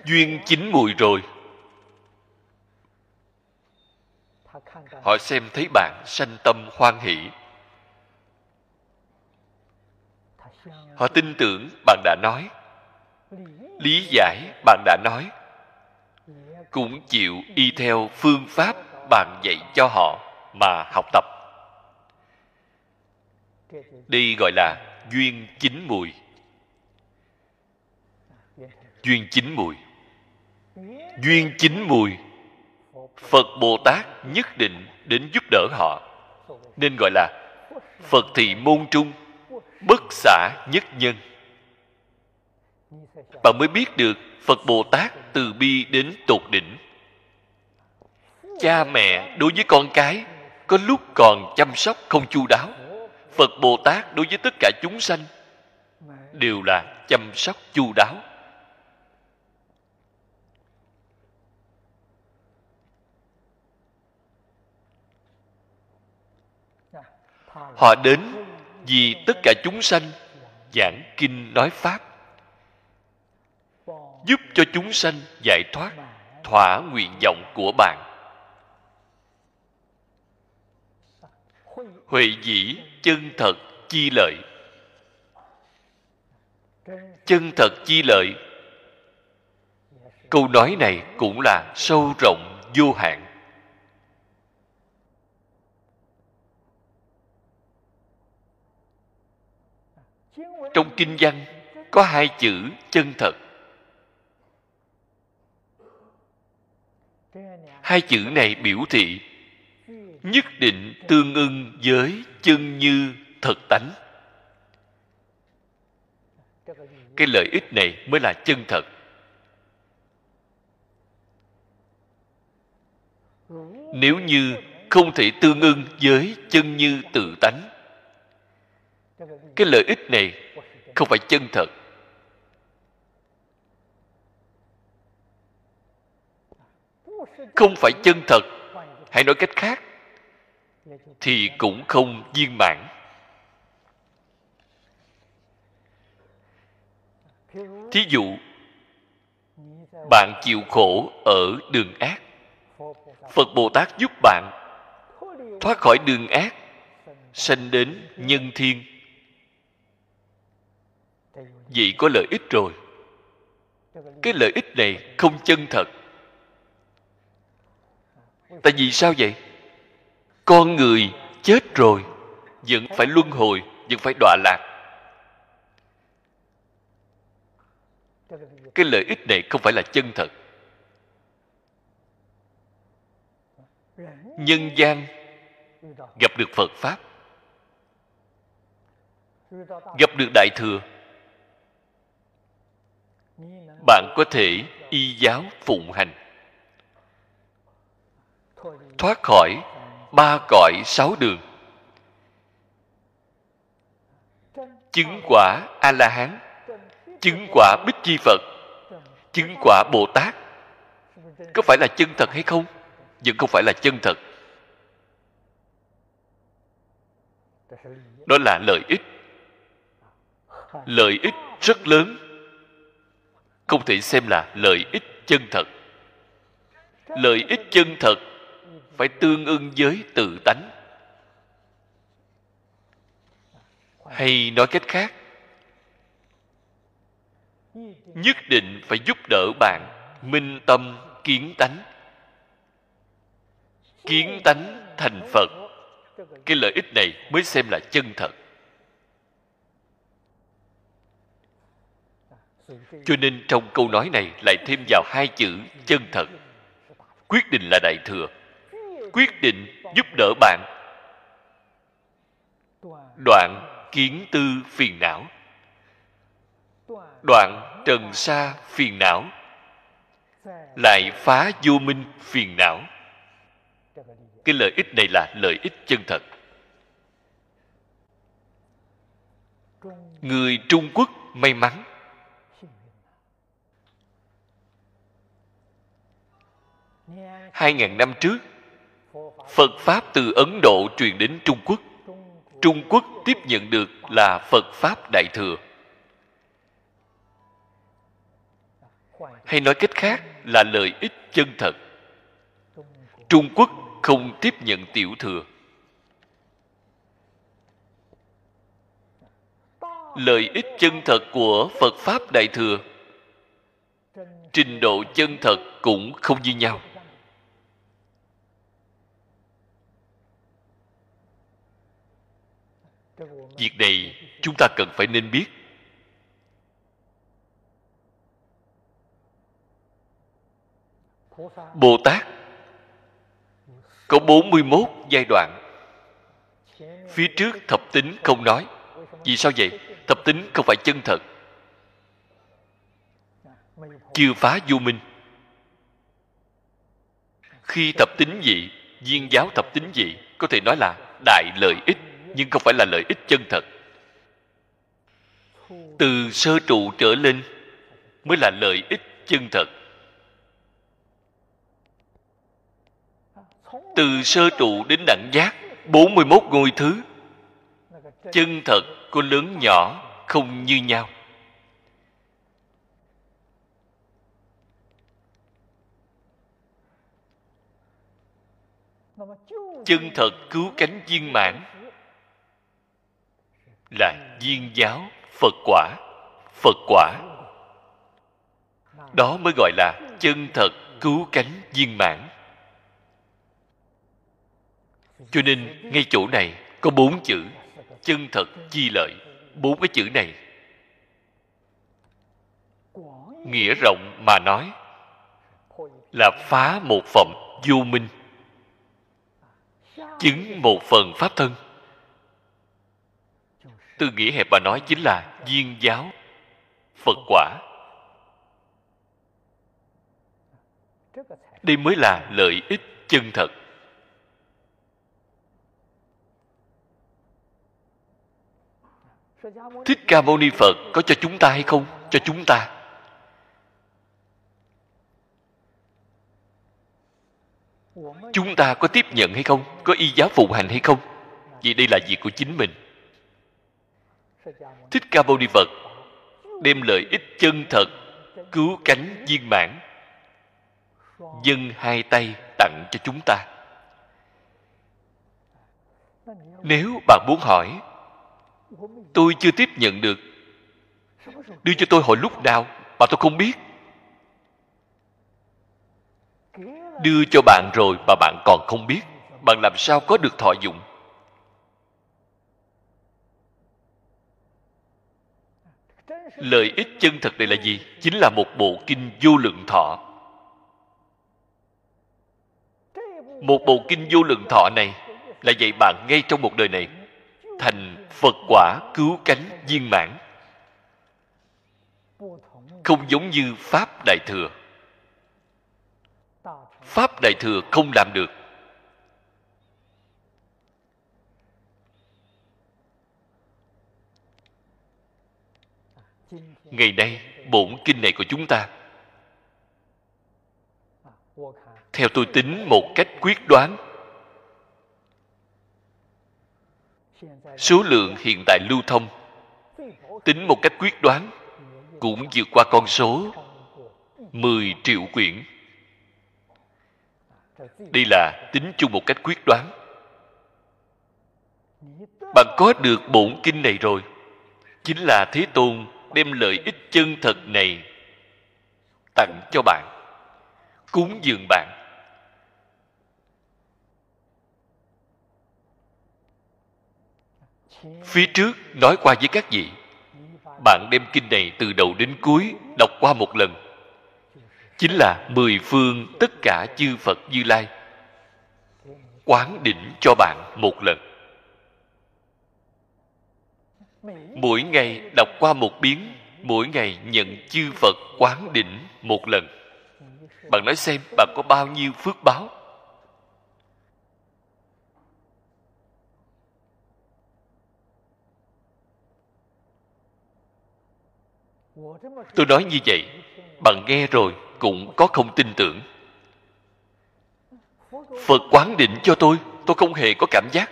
Duyên chín mùi rồi. Họ xem thấy bạn sanh tâm hoan hỷ. Họ tin tưởng bạn đã nói. Lý giải bạn đã nói. Cũng chịu y theo phương pháp bạn dạy cho họ mà học tập. Đây gọi là duyên chín mùi. Duyên chín mùi. Duyên chín mùi phật bồ tát nhất định đến giúp đỡ họ. Nên gọi là phật thị môn trung, bất xả nhất nhân. Bạn mới biết được phật bồ tát từ bi đến tột đỉnh. Cha mẹ đối với con cái có lúc còn chăm sóc không chu đáo, phật bồ tát đối với tất cả chúng sanh đều là chăm sóc chu đáo. Họ đến vì tất cả chúng sanh giảng kinh nói pháp, giúp cho chúng sanh giải thoát, thỏa nguyện vọng của bạn. Huệ dĩ chân thật chi lợi. Chân thật chi lợi. Câu nói này cũng là sâu rộng vô hạn. Trong kinh văn có hai chữ chân thật. Hai chữ này biểu thị nhất định tương ưng với chân như thật tánh. Cái lợi ích này mới là chân thật. Nếu như không thể tương ưng với chân như tự tánh, cái lợi ích này không phải chân thật. Không phải chân thật. Hãy nói cách khác. Thì cũng không viên mãn. Thí dụ, bạn chịu khổ ở đường ác. Phật bồ tát giúp bạn thoát khỏi đường ác, sanh đến nhân thiên vì có lợi ích rồi. Cái lợi ích này không chân thật. Tại vì sao vậy? Con người chết rồi, vẫn phải luân hồi, vẫn phải đọa lạc. Cái lợi ích này không phải là chân thật. Nhân gian gặp được phật pháp, gặp được đại thừa bạn có thể y giáo phụng hành. Thoát khỏi ba cõi sáu đường. Chứng quả a la hán chứng quả bích chi phật, chứng quả bồ tát. Có phải là chân thật hay không? Vẫn không phải là chân thật. Đó là lợi ích. Lợi ích rất lớn không thể xem là lợi ích chân thật. Lợi ích chân thật phải tương ưng với tự tánh. Hay nói cách khác, nhất định phải giúp đỡ bạn minh tâm kiến tánh. Kiến tánh thành phật. Cái lợi ích này mới xem là chân thật. Cho nên trong câu nói này lại thêm vào hai chữ chân thật. Quyết định là đại thừa. Quyết định giúp đỡ bạn. Đoạn kiến tư phiền não. Đoạn trần sa phiền não. Lại phá vô minh phiền não. Cái lợi ích này là lợi ích chân thật. Người trung quốc may mắn. Hai ngàn năm trước, phật pháp từ ấn độ truyền đến trung quốc. Trung quốc tiếp nhận được là phật pháp đại thừa. Hay nói cách khác là lợi ích chân thật. Trung quốc không tiếp nhận tiểu thừa. Lợi ích chân thật của phật pháp đại thừa, trình độ chân thật cũng không như nhau. Việc này chúng ta cần phải nên biết. Bồ Tát, có 41 giai đoạn. Phía trước thập tính không nói. Vì sao vậy? Thập tính không phải chân thật. Chưa phá vô minh. Khi thập tính dị viên giáo thập tính dị có thể nói là đại lợi ích nhưng không phải là lợi ích chân thật. Từ sơ trụ trở lên mới là lợi ích chân thật. Từ sơ trụ đến đẳng giác 41 ngôi thứ. Chân thật của lớn nhỏ, không như nhau. Chân thật cứu cánh viên mãn là viên giáo phật quả phật quả. Đó mới gọi là chân thật cứu cánh viên mãn. Cho nên, ngay chỗ này có bốn chữ, chân thật chi lợi. Bốn cái chữ này nghĩa rộng mà nói là phá một phẩm vô minh, chứng một phần pháp thân từ nghĩa hẹp mà nói chính là viên giáo. Phật quả. Đây mới là lợi ích chân thật. Thích ca mâu ni phật có cho chúng ta hay không? Cho chúng ta. Chúng ta có tiếp nhận hay không? Có y giáo phụng hành hay không? Vì đây là việc của chính mình thích ca mâu ni phật đem lợi ích chân thật cứu cánh viên mãn, dâng hai tay tặng cho chúng ta. Nếu bạn muốn hỏi, tôi chưa tiếp nhận được, đưa cho tôi hồi lúc nào mà tôi không biết. Đưa cho bạn rồi mà bạn còn không biết, bạn làm sao có được thọ dụng? Lợi ích chân thật này là gì? Chính là một bộ kinh vô lượng thọ. Một bộ kinh vô lượng thọ này là dạy bạn ngay trong một đời này, thành phật quả cứu cánh viên mãn. Không giống như pháp đại thừa. Pháp đại thừa không làm được. Ngày nay, bổn kinh này của chúng ta. Theo tôi tính một cách quyết đoán, số lượng hiện tại lưu thông, tính một cách quyết đoán, cũng vượt qua con số 10 triệu quyển. Đây là tính chung một cách quyết đoán. Bạn có được bổn kinh này rồi, chính là thế tôn đem lợi ích chân thật này tặng cho bạn, cúng dường bạn. Phía trước nói qua với các vị, bạn đem kinh này từ đầu đến cuối đọc qua một lần. Chính là mười phương tất cả chư phật như lai, quán đỉnh cho bạn một lần mỗi ngày đọc qua một biến, mỗi ngày nhận chư phật quán đỉnh một lần. Bạn nói xem, bạn có bao nhiêu phước báo? Tôi nói như vậy, bạn nghe rồi cũng có không tin tưởng. Phật quán định cho tôi tôi không hề có cảm giác.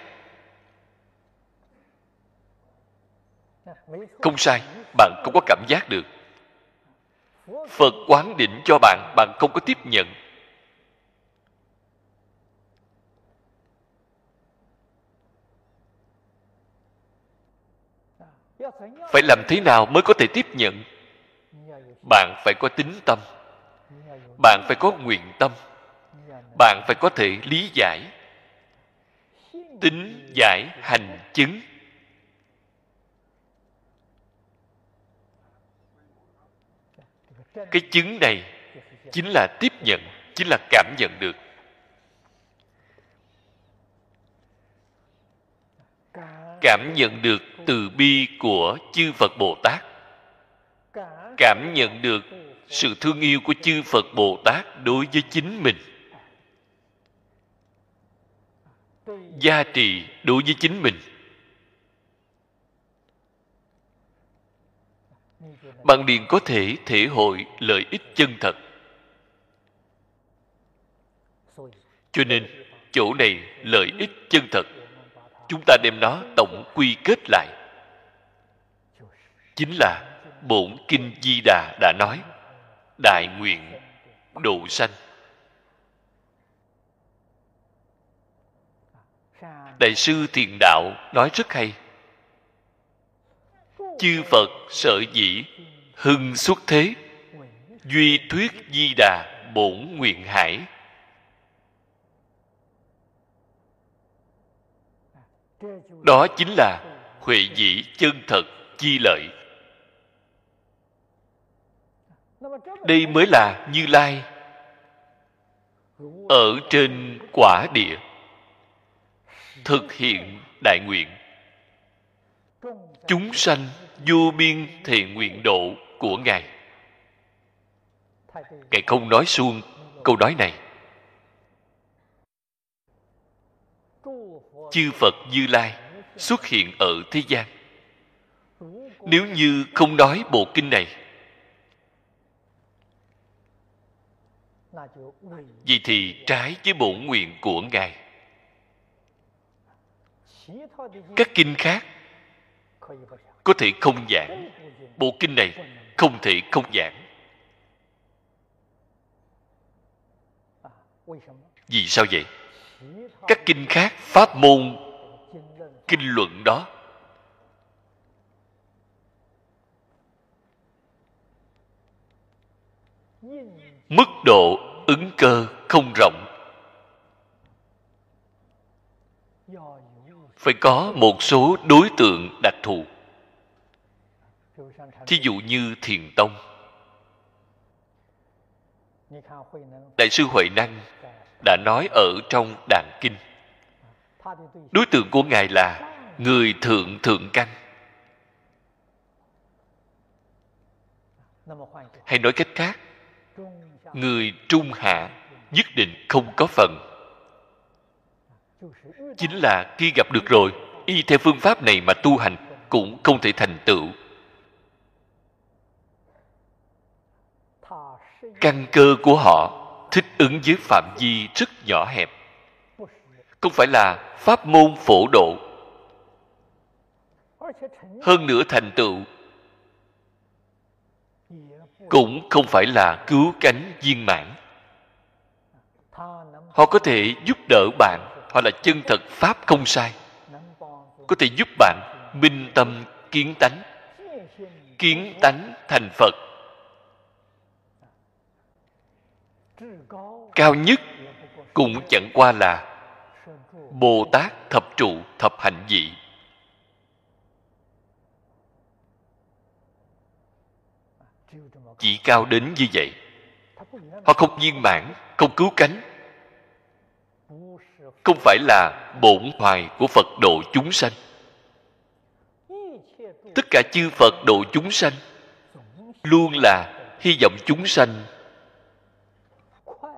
Không sai, bạn không có cảm giác được. Phật quán định cho bạn bạn không có tiếp nhận. Phải làm thế nào mới có thể tiếp nhận? Bạn phải có tính tâm. Bạn phải có nguyện tâm. Bạn phải có thể lý giải. Tính giải hành chứng. Cái chứng này chính là tiếp nhận, chính là cảm nhận được. Cảm nhận được từ bi của chư phật bồ tát. Cảm nhận được sự thương yêu của chư phật bồ tát đối với chính mình. Gia trì đối với chính mình. Bạn liền có thể thể hội lợi ích chân thật. Cho nên, chỗ này lợi ích chân thật. Chúng ta đem nó tổng quy kết lại. Chính là bổn kinh di đà đã nói, đại nguyện độ sanh. Đại sư thiền đạo nói rất hay chư phật sở dĩ hưng xuất thế, duy thuyết di đà bổn nguyện hải. Đó chính là huệ dĩ chân thật chi lợi. Đây mới là như lai, ở trên quả địa, thực hiện đại nguyện. Chúng sanh vô biên thề nguyện độ của ngài. Ngài không nói suông câu nói này. Chư phật như lai xuất hiện ở thế gian. Nếu như không nói bộ kinh này vì thì trái với bổn nguyện của ngài. Các kinh khác có thể không giảng. Bộ kinh này không thể không giảng. Vì sao vậy? Các kinh khác, pháp môn, kinh luận đó. Mức độ ứng cơ không rộng. Phải có một số đối tượng đặc thù thí dụ như thiền tông. Đại sư huệ năng đã nói ở trong đàn kinh. Đối tượng của ngài là người thượng thượng căn. Hay nói cách khác, người trung hạ nhất định không có phần. Chính là khi gặp được rồi, y theo phương pháp này mà tu hành cũng không thể thành tựu. Căn cơ của họ thích ứng với phạm vi rất nhỏ hẹp. Không phải là pháp môn phổ độ. Hơn nữa thành tựu cũng không phải là cứu cánh viên mãn. Họ có thể giúp đỡ bạn hoặc là chân thật pháp không sai. Có thể giúp bạn minh tâm kiến tánh kiến tánh thành phật. Cao nhất cũng chẳng qua là bồ tát thập trụ thập hạnh vị. Chỉ cao đến như vậy. Họ không viên mãn, không cứu cánh. Không phải là bổn hoài của phật độ chúng sanh. Tất cả chư phật độ chúng sanh luôn là hy vọng chúng sanh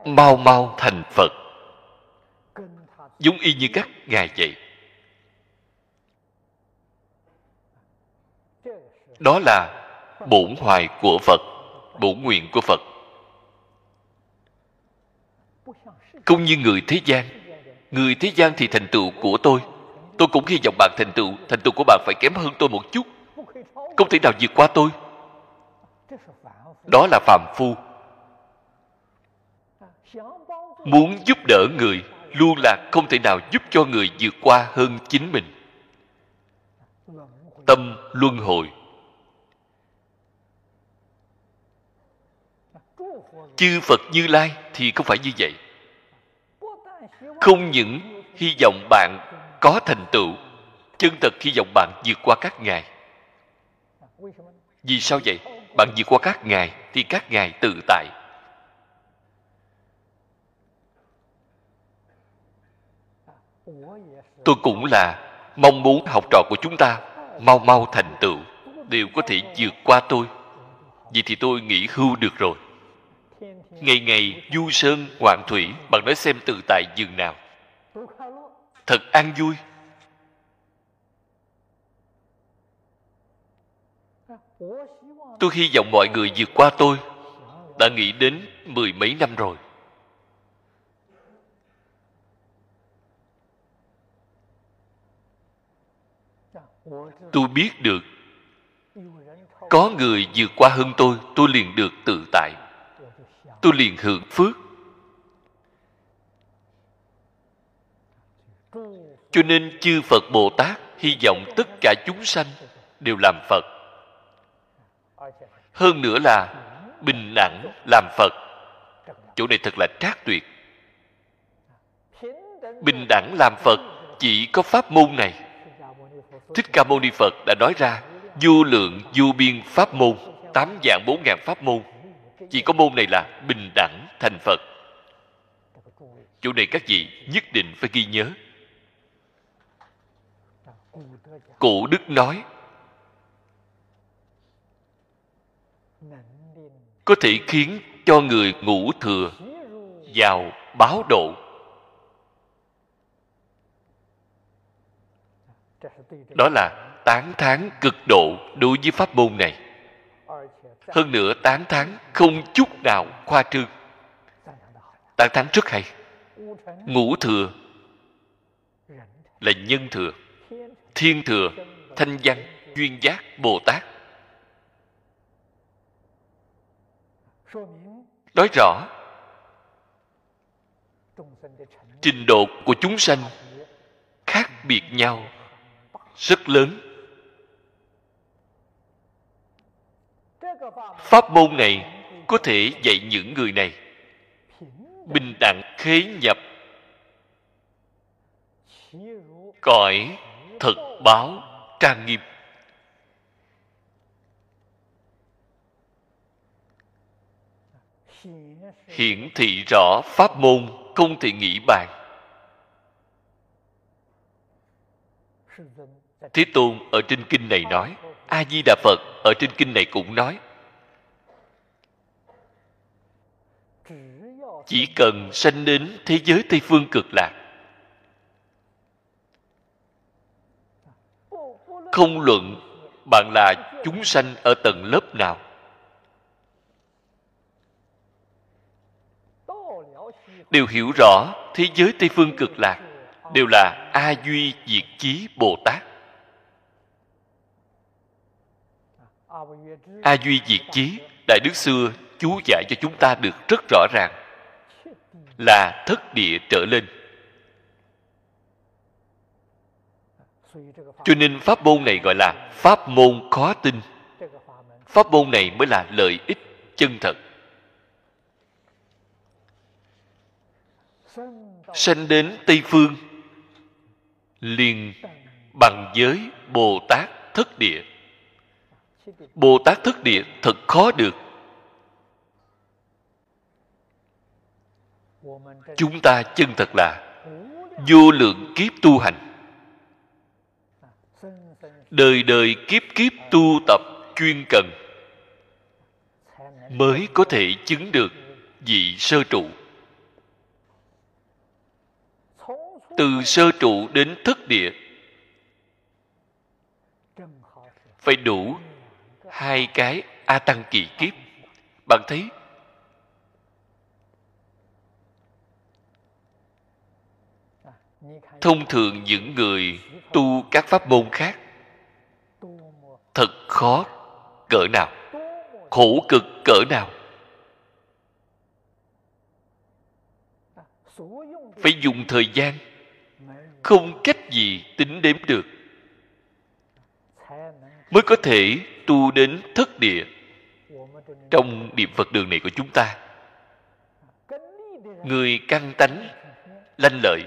mau mau thành phật. Giống y như các ngài vậy. Đó là bổn hoài của phật, bổn nguyện của phật. Không như người thế gian, người thế gian thì thành tựu của tôi. Tôi cũng hy vọng bạn thành tựu thành tựu của bạn phải kém hơn tôi một chút. Không thể nào vượt qua tôi. Đó là phàm phu muốn giúp đỡ người luôn là không thể nào giúp cho người vượt qua hơn chính mình. Tâm luân hồi. Chư phật như lai thì không phải như vậy. Không những hy vọng bạn có thành tựu, chân thật hy vọng bạn vượt qua các ngài. Vì sao vậy? Bạn vượt qua các ngài thì các ngài tự tại. Tôi cũng là mong muốn học trò của chúng ta mau mau thành tựu, đều có thể vượt qua tôi. Vậy thì tôi nghỉ hưu được rồi. Ngày ngày du sơn ngoạn thủy, bạn nói xem tự tại dường nào. Thật an vui. Tôi hy vọng mọi người vượt qua tôi. Đã nghĩ đến mười mấy năm rồi. Tôi biết được. Có người vượt qua hơn tôi tôi liền được tự tại. Tôi liền hưởng phước. Cho nên chư phật bồ tát hy vọng tất cả chúng sanh đều làm phật. Hơn nữa là bình đẳng làm phật. Chỗ này thật là trác tuyệt. Bình đẳng làm phật chỉ có pháp môn này thích ca mâu ni phật đã nói ra, vô lượng, vô biên pháp môn, tám dạng bốn ngàn pháp môn. Chỉ có môn này là bình đẳng thành phật. Chỗ này các vị nhất định phải ghi nhớ. Cụ đức nói, có thể khiến cho người ngủ thừa, vào báo độ đó là tán thán cực độ đối với pháp môn này. Hơn nữa, tán thán không chút nào khoa trương. Tán thán rất hay. Ngũ thừa là nhân thừa, thiên thừa, thanh văn, duyên giác, bồ tát. Nói rõ, trình độ của chúng sanh khác biệt nhau rất lớn. Pháp môn này có thể dạy những người này bình đẳng, khế nhập, cõi thật báo, trang nghiêm. Hiển thị rõ pháp môn không thể nghĩ bàn thế tôn ở trên kinh này nói a di đà phật ở trên kinh này cũng nói, chỉ cần sanh đến thế giới tây phương cực lạc, không luận bạn là chúng sanh ở tầng lớp nào. Đều hiểu rõ thế giới tây phương cực lạc đều là a duy diệt chí bồ tát. A duy diệt chí, đại đức xưa, chú giải cho chúng ta được rất rõ ràng là thất địa trở lên. Cho nên pháp môn này gọi là pháp môn khó tin. Pháp môn này mới là lợi ích chân thật. Sanh đến tây phương, liền bằng giới bồ tát thất địa bồ tát thất địa thật khó được. Chúng ta chân thật là vô lượng kiếp tu hành. Đời đời kiếp kiếp tu tập chuyên cần mới có thể chứng được vị sơ trụ. Từ sơ trụ đến thất địa, phải đủ hai cái a tăng kỳ kiếp. Bạn thấy? Thông thường những người tu các pháp môn khác thật khó cỡ nào, khổ cực cỡ nào. Phải dùng thời gian, không cách gì tính đếm được mới có thể tu đến thất địa trong niệm phật đường này của chúng ta. Người căng tánh, lanh lợi,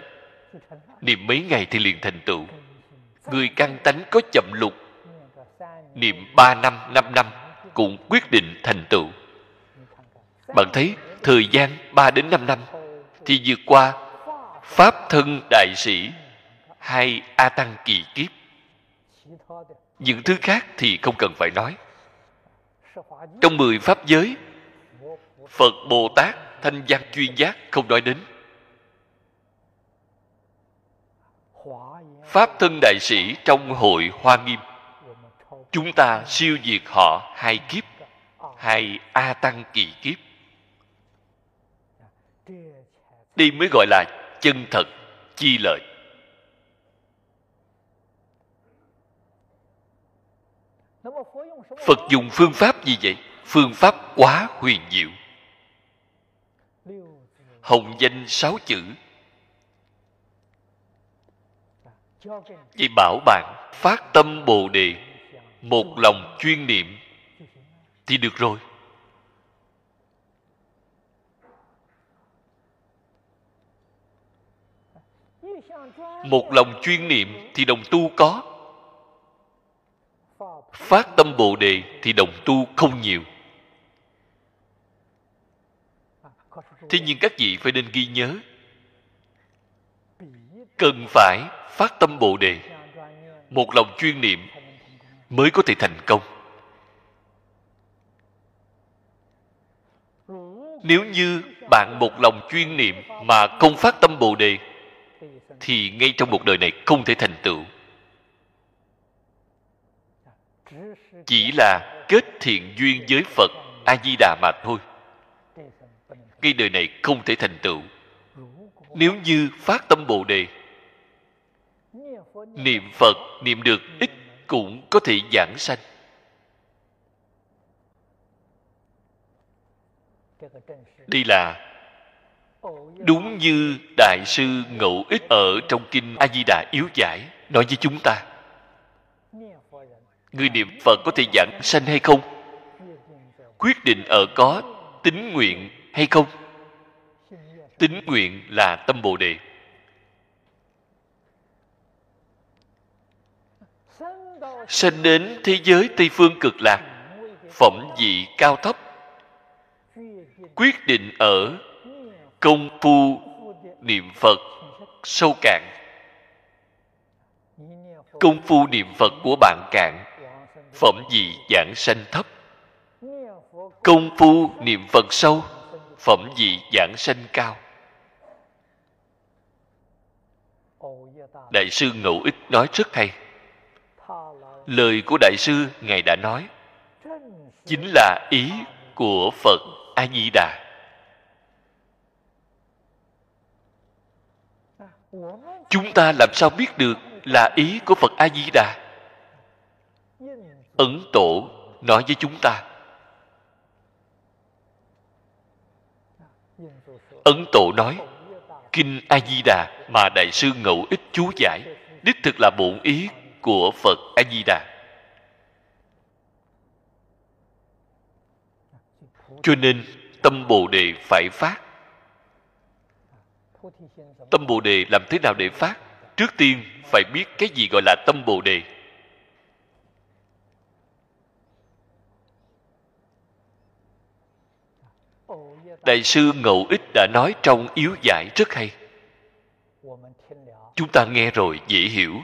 niệm mấy ngày thì liền thành tựu. Người căng tánh có chậm lục, niệm ba năm năm năm cũng quyết định thành tựu. Bạn thấy, thời gian ba đến năm năm thì vượt qua pháp thân đại sĩ hay a tăng kỳ kiếp những thứ khác thì không cần phải nói. Trong mười pháp giới, phật, bồ tát, thanh văn chuyên giác không nói đến. Pháp thân đại sĩ trong hội hoa nghiêm, chúng ta siêu diệt họ hai kiếp, hai a tăng kỳ kiếp. Đây mới gọi là chân thật, chi lợi. Phật dùng phương pháp gì vậy? Phương pháp quá huyền diệu. Hồng danh sáu chữ. Vậy bảo bạn, phát tâm bồ đề, một lòng chuyên niệm, thì được rồi. Một lòng chuyên niệm thì đồng tu có phát tâm bồ đề thì đồng tu không nhiều. Thế nhưng các vị phải nên ghi nhớ. Cần phải phát tâm bồ đề. Một lòng chuyên niệm mới có thể thành công. Nếu như bạn một lòng chuyên niệm mà không phát tâm bồ đề, thì ngay trong một đời này không thể thành tựu chỉ là kết thiện duyên với phật a di đà mà thôi. Ngay đời này không thể thành tựu. Nếu như phát tâm bồ đề, niệm phật, niệm được ít cũng có thể giảng sanh. Đây là đúng như đại sư ngẫu ích ở trong kinh a di đà yếu giải nói với chúng ta người niệm phật có thể giảng sanh hay không? Quyết định ở có tính nguyện hay không? Tính nguyện là tâm bồ đề. Sanh đến thế giới tây phương cực lạc, phẩm vị cao thấp. Quyết định ở công phu niệm phật sâu cạn. Công phu niệm phật của bạn cạn phẩm vị giảng sanh thấp. Công phu niệm phật sâu, phẩm vị giảng sanh cao. Đại sư ngẫu ích nói rất hay. Lời của đại sư ngài đã nói, chính là ý của phật a di đà chúng ta làm sao biết được là ý của phật a di đà ấn tổ nói với chúng ta. Ấn tổ nói, kinh a di đà mà đại sư ngẫu ích chú giải, đích thực là bổn ý của phật a di đà cho nên tâm bồ đề phải phát. Tâm bồ đề làm thế nào để phát? Trước tiên phải biết cái gì gọi là tâm bồ đề. Đại sư ngẫu ích đã nói trong yếu giải rất hay. Chúng ta nghe rồi dễ hiểu.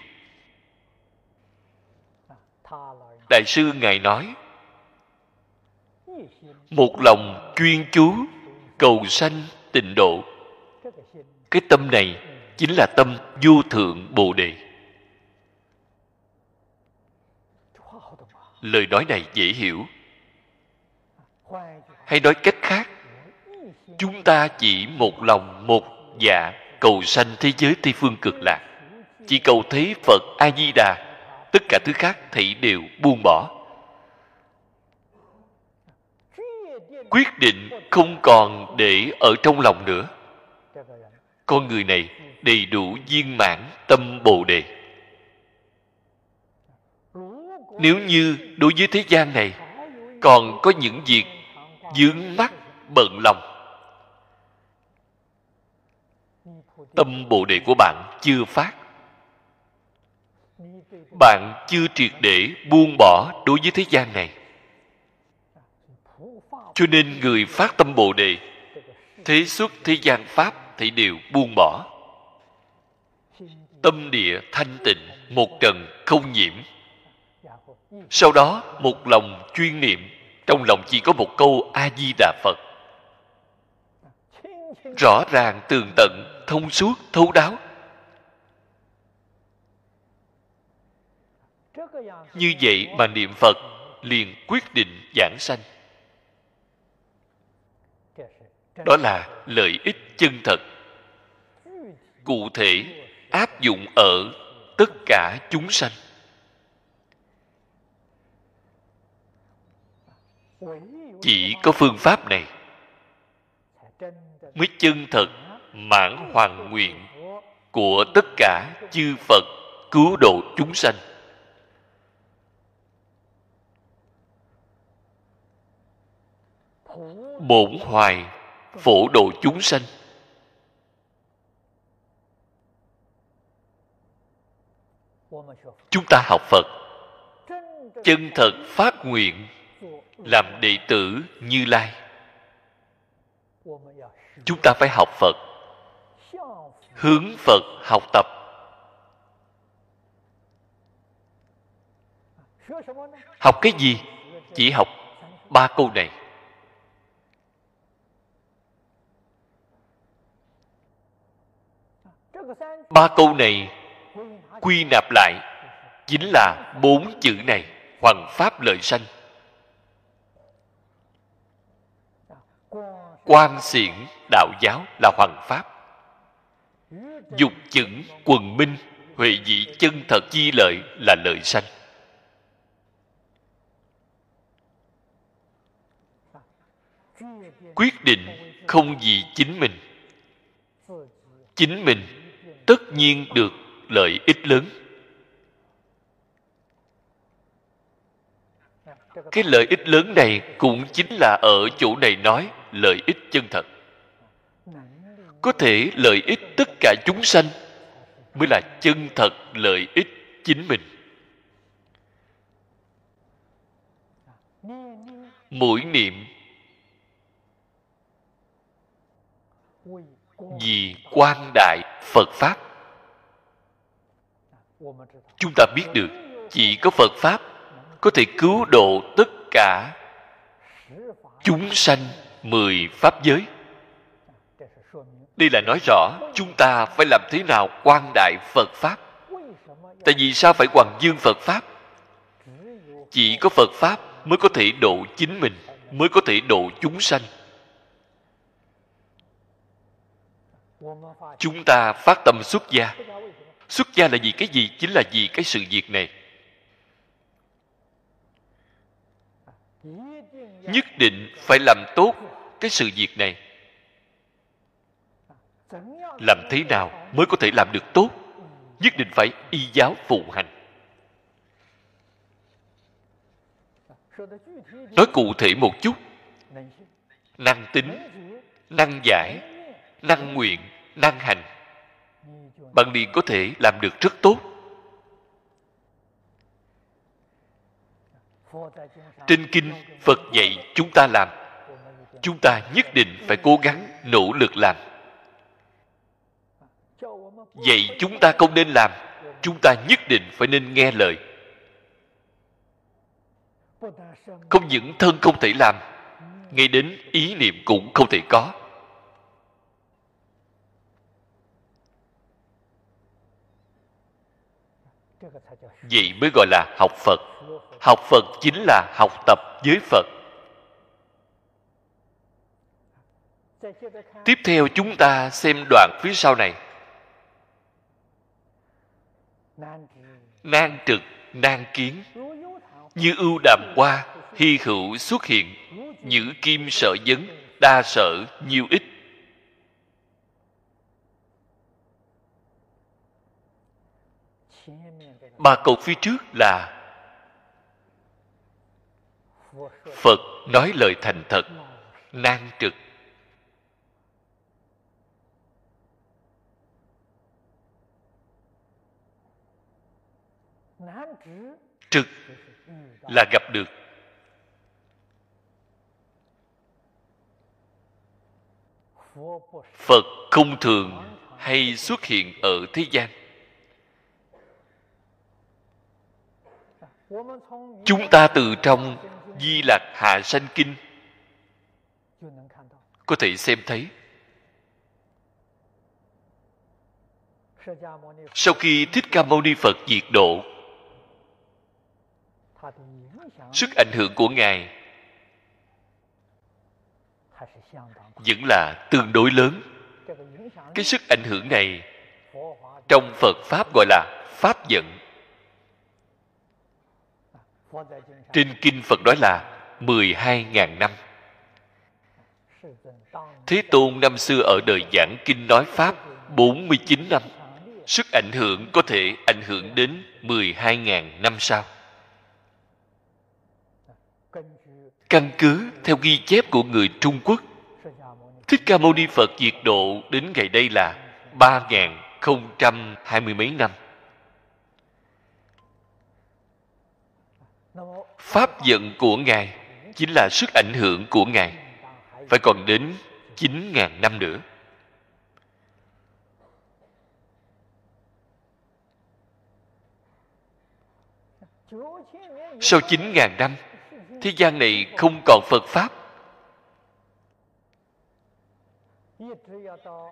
Đại sư ngài nói, một lòng chuyên chú, cầu sanh tịnh độ. Cái tâm này chính là tâm vô thượng bồ đề. Lời nói này dễ hiểu. Hay nói cách khác chúng ta chỉ một lòng, một dạ cầu sanh thế giới tây phương cực lạc. Chỉ cầu thấy phật a di đà tất cả thứ khác thị đều buông bỏ. Quyết định không còn để ở trong lòng nữa. Con người này đầy đủ viên mãn tâm bồ đề. Nếu như đối với thế gian này, còn có những việc dướng mắt bận lòng tâm bồ đề của bạn chưa phát. Bạn chưa triệt để buông bỏ đối với thế gian này. Cho nên người phát tâm bồ đề, thế xuất thế gian pháp, thì đều buông bỏ. Tâm địa thanh tịnh, một trần không nhiễm. Sau đó, một lòng chuyên niệm, trong lòng chỉ có một câu a di đà phật rõ ràng tường tận, thông suốt, thấu đáo. Như vậy mà niệm phật liền quyết định giảng sanh. Đó là lợi ích chân thật. Cụ thể áp dụng ở tất cả chúng sanh. Chỉ có phương pháp này mới chân thật mãn hoàn nguyện của tất cả chư phật cứu độ chúng sanh. Bổn hoài phổ độ chúng sanh. Chúng ta học phật. Chân thật phát nguyện làm đệ tử như lai chúng ta phải học phật, hướng phật học tập. Học cái gì? Chỉ học ba câu này. Ba câu này quy nạp lại chính là bốn chữ này, hoàng pháp lợi sanh. Quan xiển đạo giáo là hoàng pháp. Dục chững quần minh, huệ dị chân thật chi lợi là lợi sanh. Quyết định không vì chính mình. Chính mình tất nhiên được lợi ích lớn. Cái lợi ích lớn này cũng chính là ở chỗ này nói lợi ích chân thật. Có thể lợi ích tất cả chúng sanh mới là chân thật lợi ích chính mình. Mỗi niệm vì quan đại phật pháp, chúng ta biết được chỉ có phật pháp có thể cứu độ tất cả chúng sanh mười pháp giới. Đây là nói rõ, chúng ta phải làm thế nào quan đại phật pháp. Tại vì sao phải hoàng dương phật pháp? Chỉ có phật pháp mới có thể độ chính mình, mới có thể độ chúng sanh. Chúng ta phát tâm xuất gia. Xuất gia là gì cái gì? Chính là vì cái sự việc này. Nhất định phải làm tốt cái sự việc này. Làm thế nào mới có thể làm được tốt? Nhất định phải y giáo phụ hành. Nói cụ thể một chút. Năng tính, năng giải, năng nguyện, năng hành. Bạn liền có thể làm được rất tốt. Trên kinh phật dạy chúng ta làm chúng ta nhất định phải cố gắng nỗ lực làm. Vậy chúng ta không nên làm, chúng ta nhất định phải nên nghe lời. Không những thân không thể làm, ngay đến ý niệm cũng không thể có. Vậy mới gọi là học phật. Học phật chính là học tập với phật. Tiếp theo chúng ta xem đoạn phía sau này. Nan trực nan kiến. Như ưu đàm hoa, hy hữu xuất hiện. Nhữ kim sợ dấn, đa sợ nhiều ích ba câu phía trước là, phật nói lời thành thật nan trực trực là gặp được. Phật không thường hay xuất hiện ở thế gian. Chúng ta từ trong di lạc hạ sanh kinh có thể xem thấy. Sau khi thích ca mâu ni phật diệt độ sức ảnh hưởng của ngài vẫn là tương đối lớn. Cái sức ảnh hưởng này trong phật pháp gọi là pháp giận trên kinh phật nói là 12.000 năm. Thế tôn năm xưa ở đời giảng kinh nói pháp 49 năm. Sức ảnh hưởng có thể ảnh hưởng đến 12.000 năm sau căn cứ theo ghi chép của người Trung Quốc Thích Ca Mâu Ni Phật diệt độ đến ngày đây là 3.020 mấy năm. Pháp giận của Ngài chính là sức ảnh hưởng của Ngài. Phải còn đến 9.000 năm nữa. Sau 9.000 năm, thế gian này không còn Phật Pháp.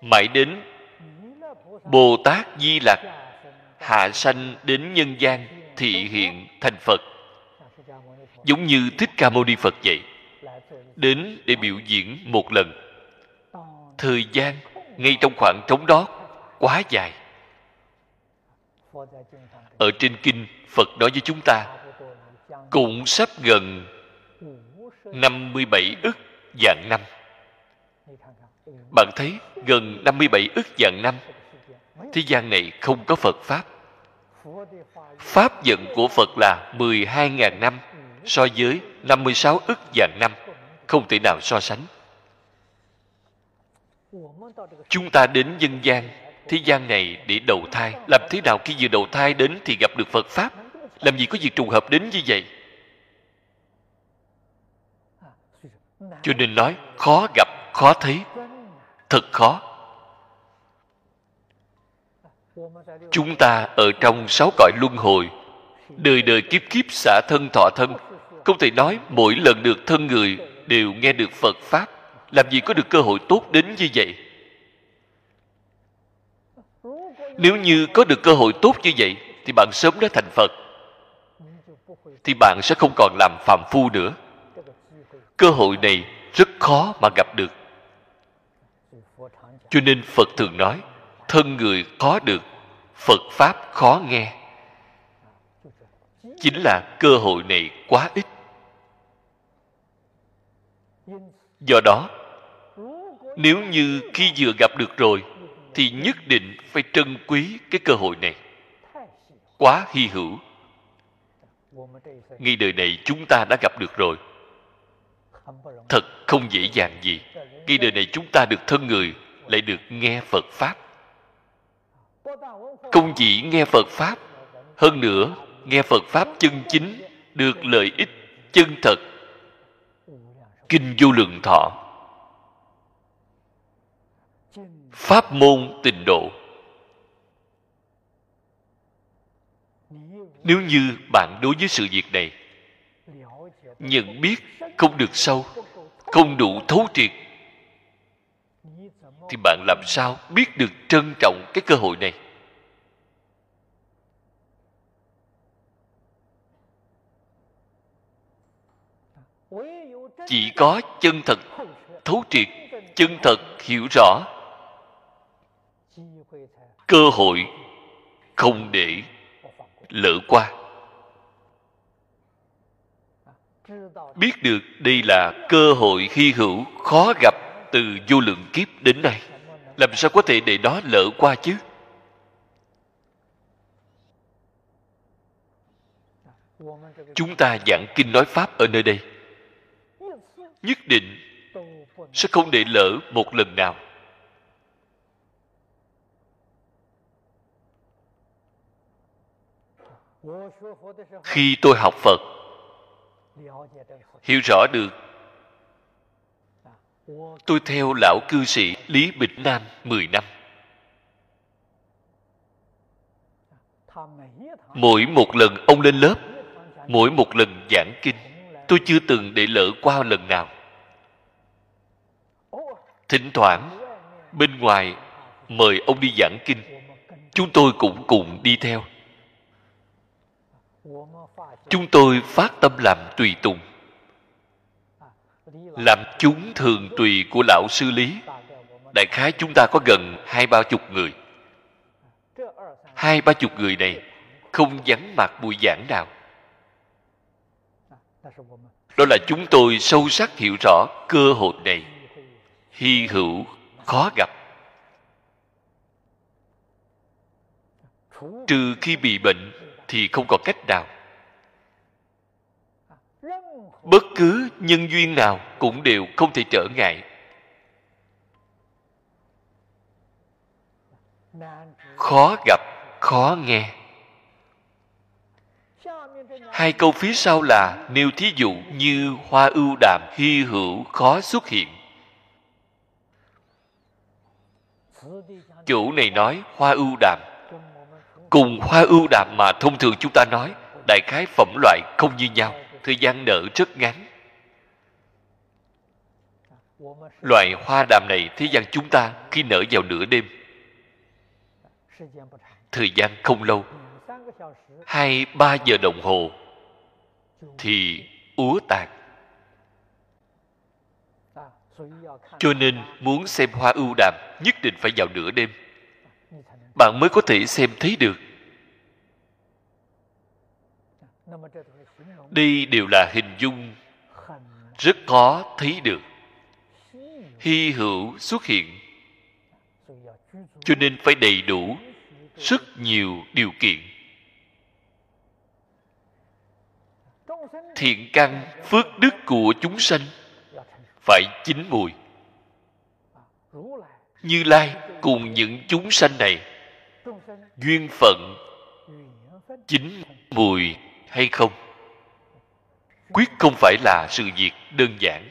Mãi đến Bồ Tát Di Lặc hạ sanh đến nhân gian thị hiện thành Phật. Giống như Thích Ca Mâu Ni Phật vậy. Đến để biểu diễn một lần. Thời gian ngay trong khoảng trống đó quá dài. Ở trên kinh Phật nói với chúng ta, cũng sắp gần 57 ức dạng năm. Bạn thấy gần 57 ức dạng năm, Thế gian này không có Phật Pháp. Pháp giận của Phật là 12.000 năm So với 56 ức dạng năm, Không thể nào so sánh. Chúng ta đến dân gian, Thế gian này để đầu thai. Làm thế nào khi vừa đầu thai đến Thì gặp được Phật Pháp? Làm gì có việc trùng hợp đến như vậy? Cho nên nói khó gặp, khó thấy. Thật khó. Chúng ta ở trong sáu cõi luân hồi Đời đời kiếp kiếp xả thân thọ thân. Không thể nói mỗi lần được thân người Đều nghe được Phật Pháp. Làm gì có được cơ hội tốt đến như vậy? Nếu như có được cơ hội tốt như vậy Thì bạn sớm đã thành Phật. Thì bạn sẽ không còn làm phàm phu nữa. Cơ hội này rất khó mà gặp được. Cho nên phật thường nói, thân người khó được, phật pháp khó nghe. Chính là cơ hội này quá ít. Do đó, nếu như khi vừa gặp được rồi, thì nhất định phải trân quý cái cơ hội này. Quá hy hữu. Ngay đời này chúng ta đã gặp được rồi thật không dễ dàng gì. Khi đời này chúng ta được thân người, lại được nghe phật pháp. Không chỉ nghe phật pháp, hơn nữa, nghe phật pháp chân chính, được lợi ích chân thật. Kinh vô lượng thọ. Pháp môn tịnh độ. Nếu như bạn đối với sự việc này nhận biết không được sâu, không đủ thấu triệt. Thì bạn làm sao biết được trân trọng cái cơ hội này? Chỉ có chân thật thấu triệt, chân thật hiểu rõ, cơ hội không để lỡ qua. Biết được đây là cơ hội hy hữu khó gặp từ vô lượng kiếp đến nay. Làm sao có thể để đó lỡ qua chứ? Chúng ta giảng kinh nói pháp ở nơi đây. Nhất định sẽ không để lỡ một lần nào. Khi tôi học phật hiểu rõ được. Tôi theo lão cư sĩ lý bỉnh nam 10 năm. Mỗi một lần ông lên lớp, mỗi một lần giảng kinh, tôi chưa từng để lỡ qua lần nào. Thỉnh thoảng, bên ngoài mời ông đi giảng kinh, chúng tôi cũng cùng đi theo chúng tôi phát tâm làm tùy tùng. Làm chúng thường tùy của lão sư lý. Đại khái chúng ta có gần hai ba chục người. Hai ba chục người này không vắng mặt buổi giảng nào đó là chúng tôi sâu sắc hiểu rõ cơ hội này. Hy hữu khó gặp. Trừ khi bị bệnh thì không còn cách nào bất cứ nhân duyên nào cũng đều không thể trở ngại. Khó gặp, khó nghe. Hai câu phía sau là nêu thí dụ như hoa ưu đàm hy hữu khó xuất hiện. Chủ này nói hoa ưu đàm cùng hoa ưu đàm mà thông thường chúng ta nói, đại khái phẩm loại không như nhau thời gian nở rất ngắn. Loại hoa đàm này thế gian chúng ta khi nở vào nửa đêm. Thời gian không lâu, hai, ba giờ đồng hồ, thì úa tàn. Cho nên muốn xem hoa ưu đàm nhất định phải vào nửa đêm. Bạn mới có thể xem thấy được đi đều là hình dung. Rất khó thấy được. Hy hữu xuất hiện. Cho nên phải đầy đủ rất nhiều điều kiện. Thiện căn phước đức của chúng sanh phải chín mùi. Như lai cùng những chúng sanh này, duyên phận chín mùi hay không? Quyết không phải là sự việc đơn giản.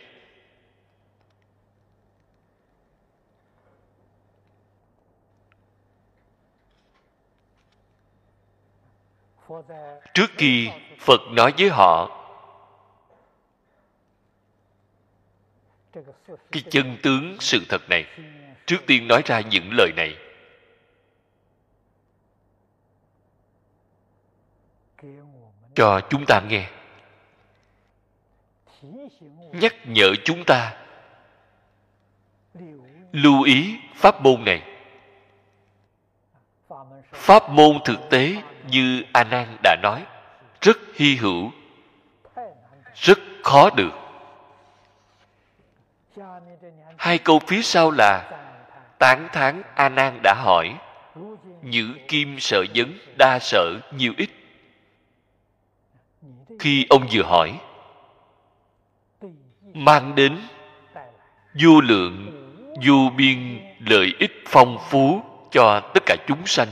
Trước khi phật nói với họ, cái chân tướng sự thật này, trước tiên nói ra những lời này cho chúng ta nghe. Nhắc nhở chúng ta lưu ý pháp môn này. Pháp môn thực tế như a nan đã nói, rất hy hữu, rất khó được. Hai câu phía sau là, tán thán a nan đã hỏi, nhữ kim sợ vấn đa sợ nhiều ít khi ông vừa hỏi, mang đến vô lượng vô biên lợi ích phong phú cho tất cả chúng sanh.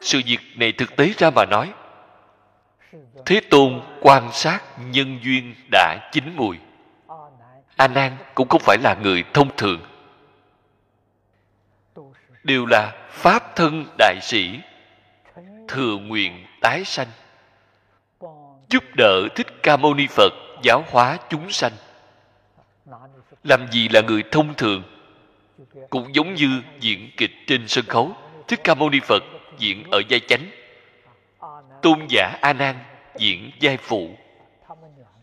Sự việc này thực tế ra mà nói, thế tôn quan sát nhân duyên đã chín mùi. A nan cũng không phải là người thông thường đều là pháp thân đại sĩ, thừa nguyện tái sanh. Giúp đỡ thích ca mâu ni phật giáo hóa chúng sanh. Làm gì là người thông thường? Cũng giống như diễn kịch trên sân khấu, thích ca mâu ni phật diễn ở vai chánh. Tôn giả a nan diễn vai phụ.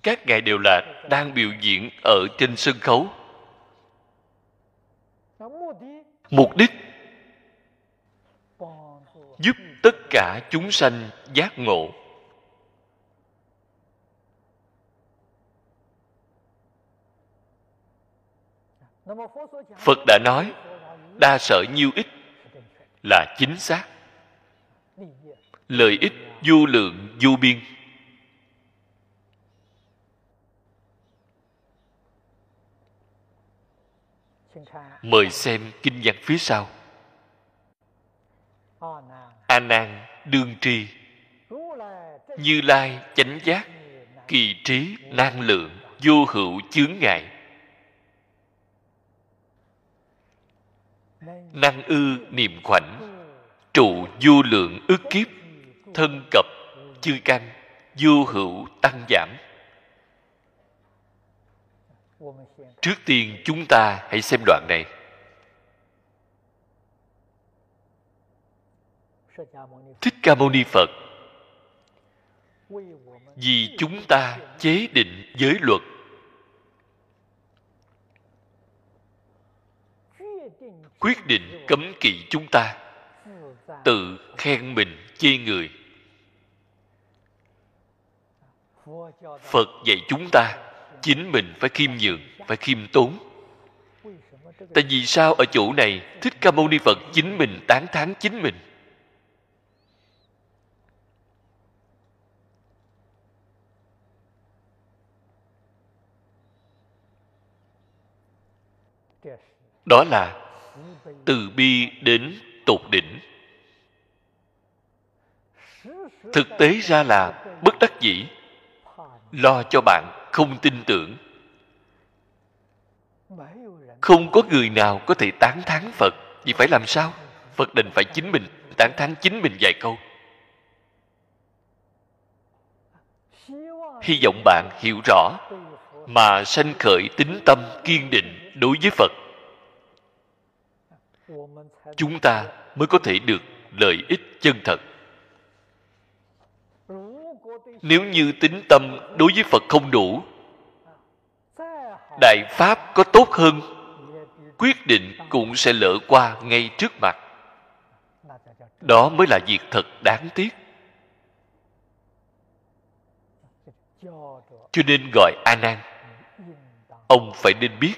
Các ngài đều là đang biểu diễn ở trên sân khấu. Mục đích giúp tất cả chúng sanh giác ngộ. Phật đã nói, đa sở nhiêu ích là chính xác. Lợi ích vô lượng vô biên. Mời xem kinh văn phía sau a nan đương tri, như lai chánh giác, kỳ trí, năng lượng, vô hữu chướng ngại. Năng ư niệm khoảnh, trụ vô lượng ức kiếp, thân cập chư căn vô hữu tăng giảm. Trước tiên chúng ta hãy xem đoạn này. Thích ca mâu ni phật. Vì chúng ta chế định giới luật. Quyết định cấm kỵ chúng ta. Tự khen mình chê người. Phật dạy chúng ta, chính mình phải khiêm nhường, phải khiêm tốn. Tại vì sao ở chỗ này thích ca mâu ni phật chính mình tán thán chính mình? Đó là từ bi đến tột đỉnh. Thực tế ra là bất đắc dĩ, lo cho bạn không tin tưởng. Không có người nào có thể tán thán phật. Vì phải làm sao? Phật định phải chính mình, tán thán chính mình vài câu. Hy vọng bạn hiểu rõ mà sanh khởi tính tâm kiên định đối với phật chúng ta mới có thể được lợi ích chân thật. Nếu như tính tâm đối với phật không đủ, đại pháp có tốt hơn, quyết định cũng sẽ lỡ qua ngay trước mặt. Đó mới là việc thật đáng tiếc. Cho nên gọi a nan, ông phải nên biết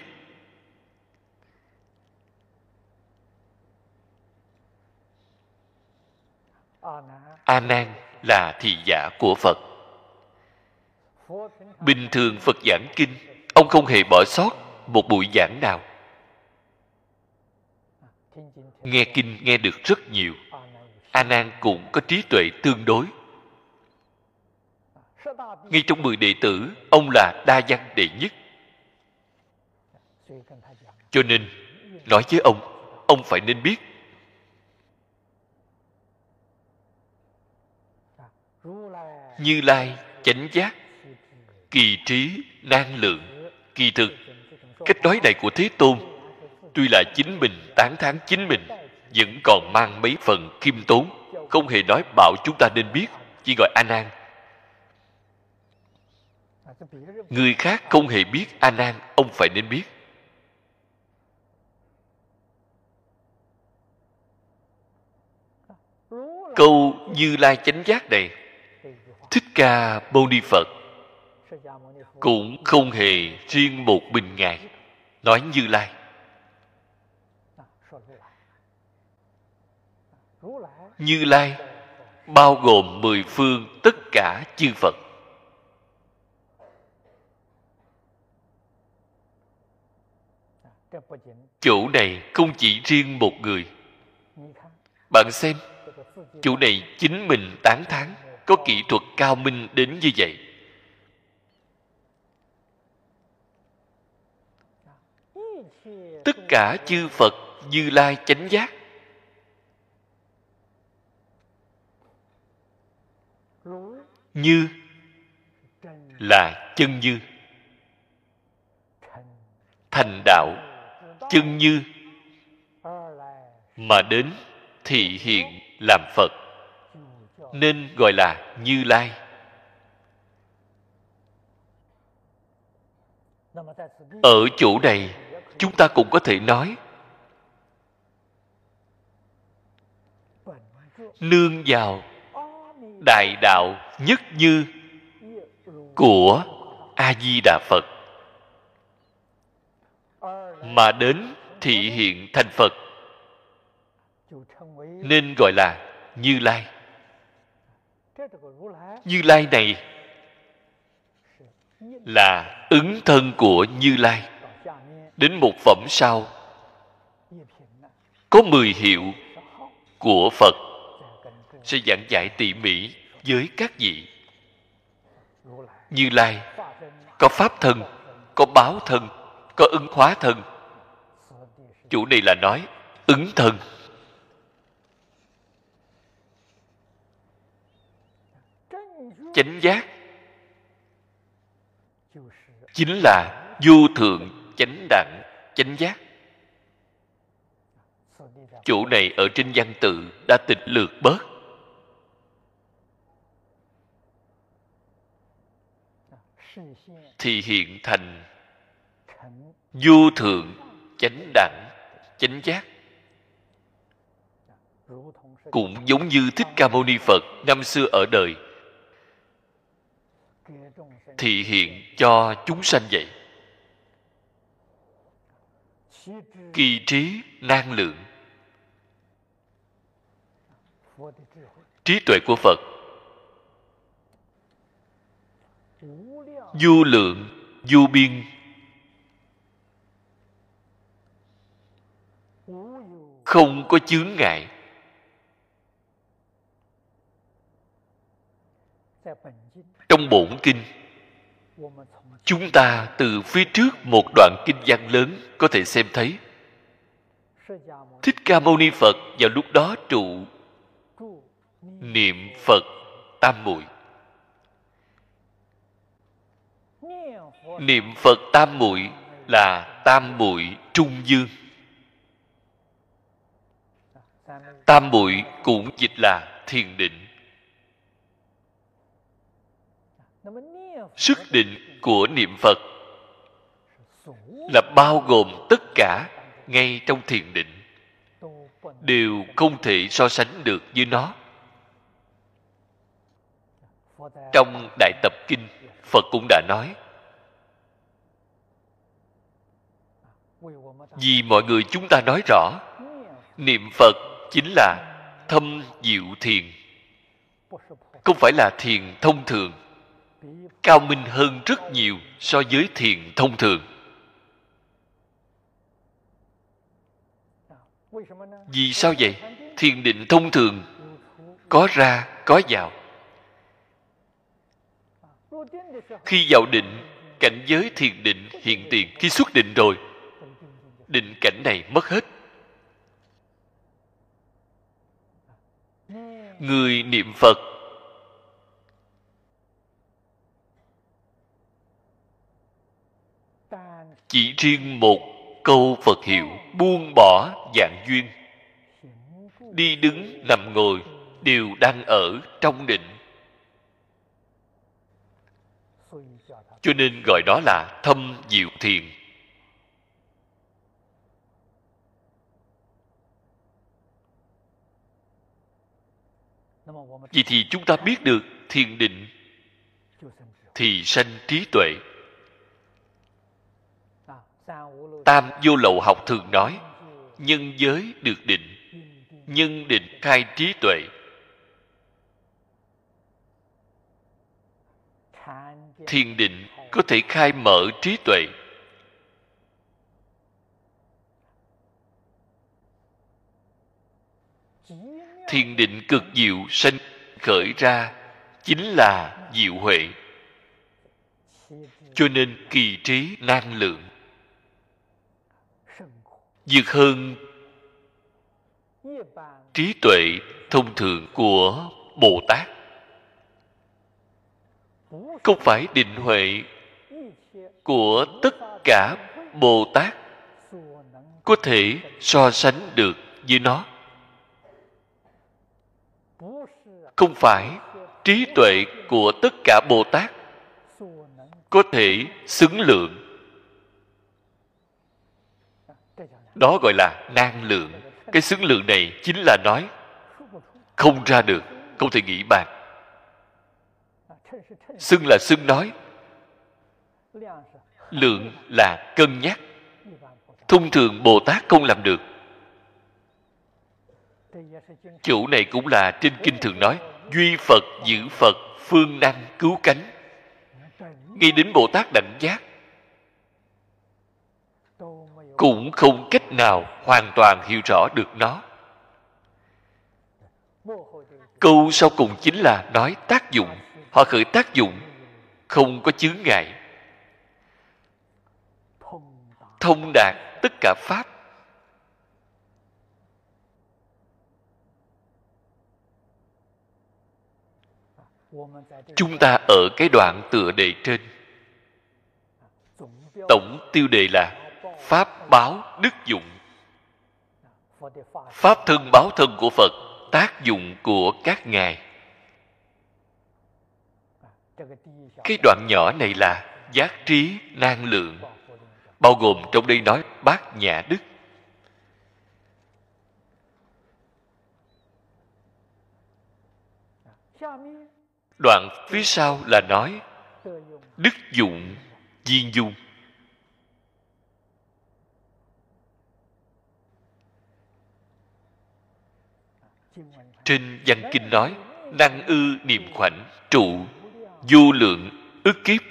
a nan là thị giả của phật. Bình thường phật giảng kinh, ông không hề bỏ sót một buổi giảng nào. Nghe kinh nghe được rất nhiều. A nan cũng có trí tuệ tương đối. Ngay trong mười đệ tử, ông là đa văn đệ nhất. Cho nên, nói với ông ông phải nên biết như lai chánh giác, kỳ trí, năng lượng, kỳ thực. Cách nói này của thế tôn, tuy là chính mình, tán thán chính mình, vẫn còn mang mấy phần khiêm tốn. Không hề nói bảo chúng ta nên biết, chỉ gọi a nan. Người khác không hề biết a nan, ông phải nên biết. Câu như lai chánh giác này thích ca mâu ni phật cũng không hề riêng một mình ngài. Nói như lai. Như lai bao gồm mười phương tất cả chư phật. Chỗ này không chỉ riêng một người. Bạn xem, chỗ này chính mình tán thán có kỹ thuật cao minh đến như vậy. Tất cả chư phật như lai chánh giác. Như là chân như. Thành đạo chân như. Mà đến thị hiện làm phật nên gọi là như lai. Ở chỗ này, chúng ta cũng có thể nói, nương vào đại đạo nhất như của a di đà phật. Mà đến thị hiện thành phật, nên gọi là như lai như lai này là ứng thân của như lai. Đến một phẩm sau có mười hiệu của phật sẽ giảng giải tỉ mỉ với các vị. Như lai có pháp thân, có báo thân, có ứng hóa thân. Chủ này là nói ứng thân. Chánh giác. Chính là vô thượng chánh đẳng, chánh giác. Chỗ này ở trên văn tự đã tịch lược bớt. Thì hiện thành vô thượng chánh đẳng, chánh giác. Cũng giống như thích ca mâu ni phật năm xưa ở đời thị hiện cho chúng sanh vậy. Kỳ trí, năng lượng. Trí tuệ của phật. Vô lượng, vô biên. Không có chướng ngại. Trong bổn kinh chúng ta từ phía trước một đoạn kinh văn lớn có thể xem thấy. Thích ca mâu ni phật vào lúc đó trụ niệm phật tam muội. Niệm phật tam muội là tam muội trung dương. Tam muội cũng dịch là thiền định. Sức định của niệm phật là bao gồm tất cả ngay trong thiền định. Đều không thể so sánh được với nó. Trong đại tập kinh, phật cũng đã nói, vì mọi người chúng ta nói rõ, niệm phật chính là thâm diệu thiền, không phải là thiền thông thường cao minh hơn rất nhiều so với thiền thông thường. Vì sao vậy? Thiền định thông thường có ra, có vào. Khi vào định, cảnh giới thiền định hiện tiền. Khi xuất định rồi, định cảnh này mất hết. Người niệm phật chỉ riêng một câu phật hiệu buông bỏ dạng duyên. Đi đứng, nằm ngồi đều đang ở trong định. Cho nên gọi đó là thâm diệu thiền. Vậy thì chúng ta biết được thiền định thì sanh trí tuệ tam vô lậu học thường nói, nhân giới được định, nhân định khai trí tuệ. Thiền định có thể khai mở trí tuệ. Thiền định cực diệu sanh khởi ra chính là diệu huệ. Cho nên kỳ trí năng lượng vượt hơn trí tuệ thông thường của bồ tát. Không phải định huệ của tất cả bồ tát có thể so sánh được với nó. Không phải trí tuệ của tất cả bồ tát có thể xứng lượng đó gọi là năng lượng. Cái xứng lượng này chính là nói, không ra được, không thể nghĩ bàn. Xưng là xưng nói. Lượng là cân nhắc. Thông thường bồ tát không làm được. Chủ này cũng là trên kinh thường nói, duy phật, giữ phật, phương năng cứu cánh. Ngay đến bồ tát đảnh giác cũng không cách nào hoàn toàn hiểu rõ được nó. Câu sau cùng chính là nói tác dụng. Họ khởi tác dụng, không có chướng ngại. Thông đạt tất cả pháp. Chúng ta ở cái đoạn tựa đề trên. Tổng tiêu đề là pháp báo đức dụng. Pháp thân báo thân của phật, tác dụng của các ngài. Cái đoạn nhỏ này là giác trí, năng lượng, bao gồm trong đây nói bát nhã đức. Đoạn phía sau là nói đức dụng, viên dung. Trên văn kinh nói, năng ư niệm khoảnh, trụ, du lượng, ức kiếp.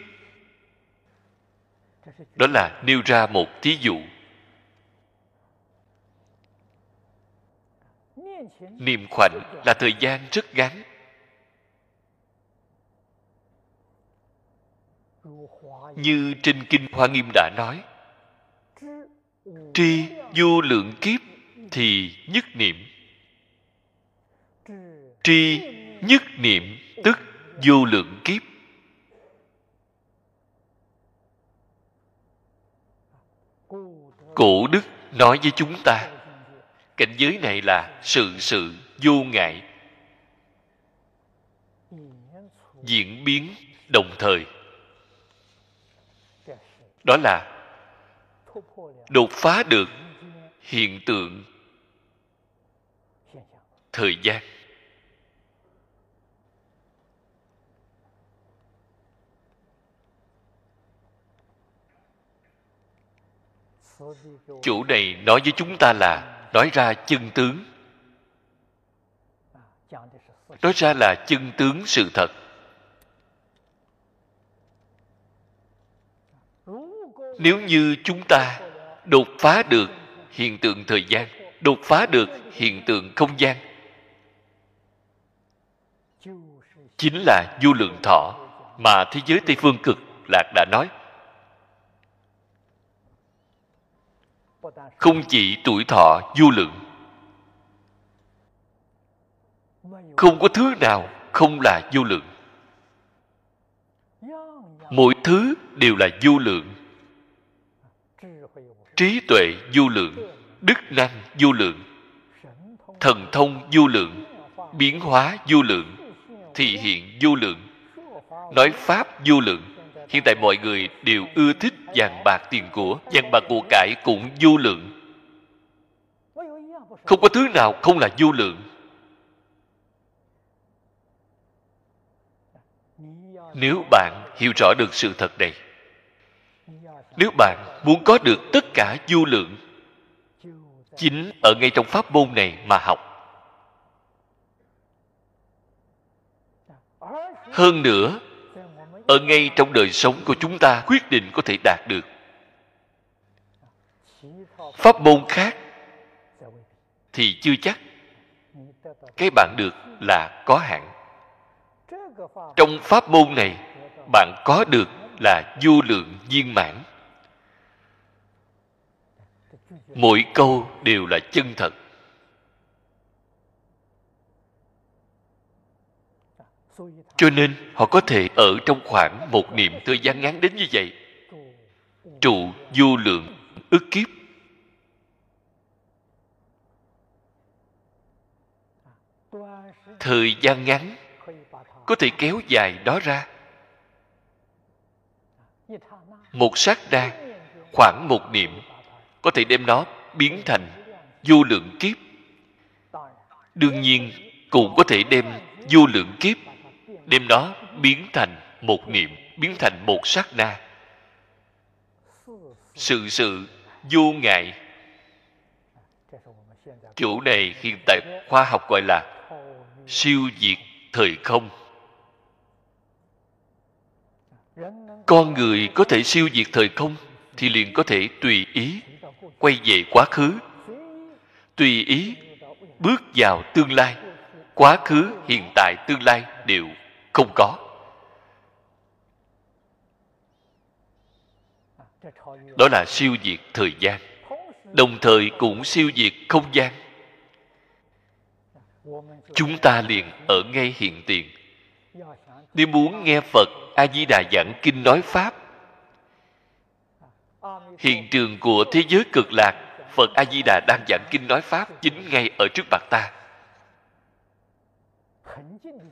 Đó là nêu ra một thí dụ. Niệm khoảnh là thời gian rất ngắn. Như trên kinh hoa nghiêm đã nói, tri du lượng kiếp thì nhất niệm tri nhất niệm tức vô lượng kiếp. Cổ đức nói với chúng ta, cảnh giới này là sự sự vô ngại. Diễn biến đồng thời. Đó là đột phá được hiện tượng thời gian. Chủ này nói với chúng ta là, nói ra chân tướng. Nói ra là chân tướng sự thật. Nếu như chúng ta đột phá được hiện tượng thời gian, đột phá được hiện tượng không gian, chính là vô lượng thọ mà thế giới tây phương cực lạc đã nói. Không chỉ tuổi thọ, vô lượng. Không có thứ nào không là vô lượng. Mỗi thứ đều là vô lượng. Trí tuệ vô lượng, đức năng vô lượng, thần thông vô lượng, biến hóa vô lượng, thị hiện vô lượng, nói pháp vô lượng hiện tại mọi người đều ưa thích vàng bạc tiền của, vàng bạc của cải cũng vô lượng. Không có thứ nào không là vô lượng. Nếu bạn hiểu rõ được sự thật này, nếu bạn muốn có được tất cả vô lượng, chính ở ngay trong pháp môn này mà học. Hơn nữa ở ngay trong đời sống của chúng ta quyết định có thể đạt được. Pháp môn khác thì chưa chắc. Cái bạn được là có hạn. Trong pháp môn này, bạn có được là vô lượng viên mãn. Mỗi câu đều là chân thật. Cho nên họ có thể ở trong khoảng một niệm thời gian ngắn đến như vậy. Trụ vô lượng ức kiếp. Thời gian ngắn có thể kéo dài đó ra. Một sát đa khoảng một niệm, có thể đem nó biến thành vô lượng kiếp. Đương nhiên, cũng có thể đem vô lượng kiếp đem nó biến thành một niệm, biến thành một sát na. Sự sự vô ngại. Chỗ này hiện tại khoa học gọi là siêu diệt thời không. Con người có thể siêu diệt thời không thì liền có thể tùy ý quay về quá khứ. Tùy ý bước vào tương lai. Quá khứ, hiện tại, tương lai đều không có. Đó là siêu diệt thời gian. Đồng thời cũng siêu diệt không gian. Chúng ta liền ở ngay hiện tiền. Nếu muốn nghe phật a di đà giảng kinh nói pháp, hiện trường của thế giới cực lạc, phật a di đà đang giảng kinh nói pháp chính ngay ở trước mặt ta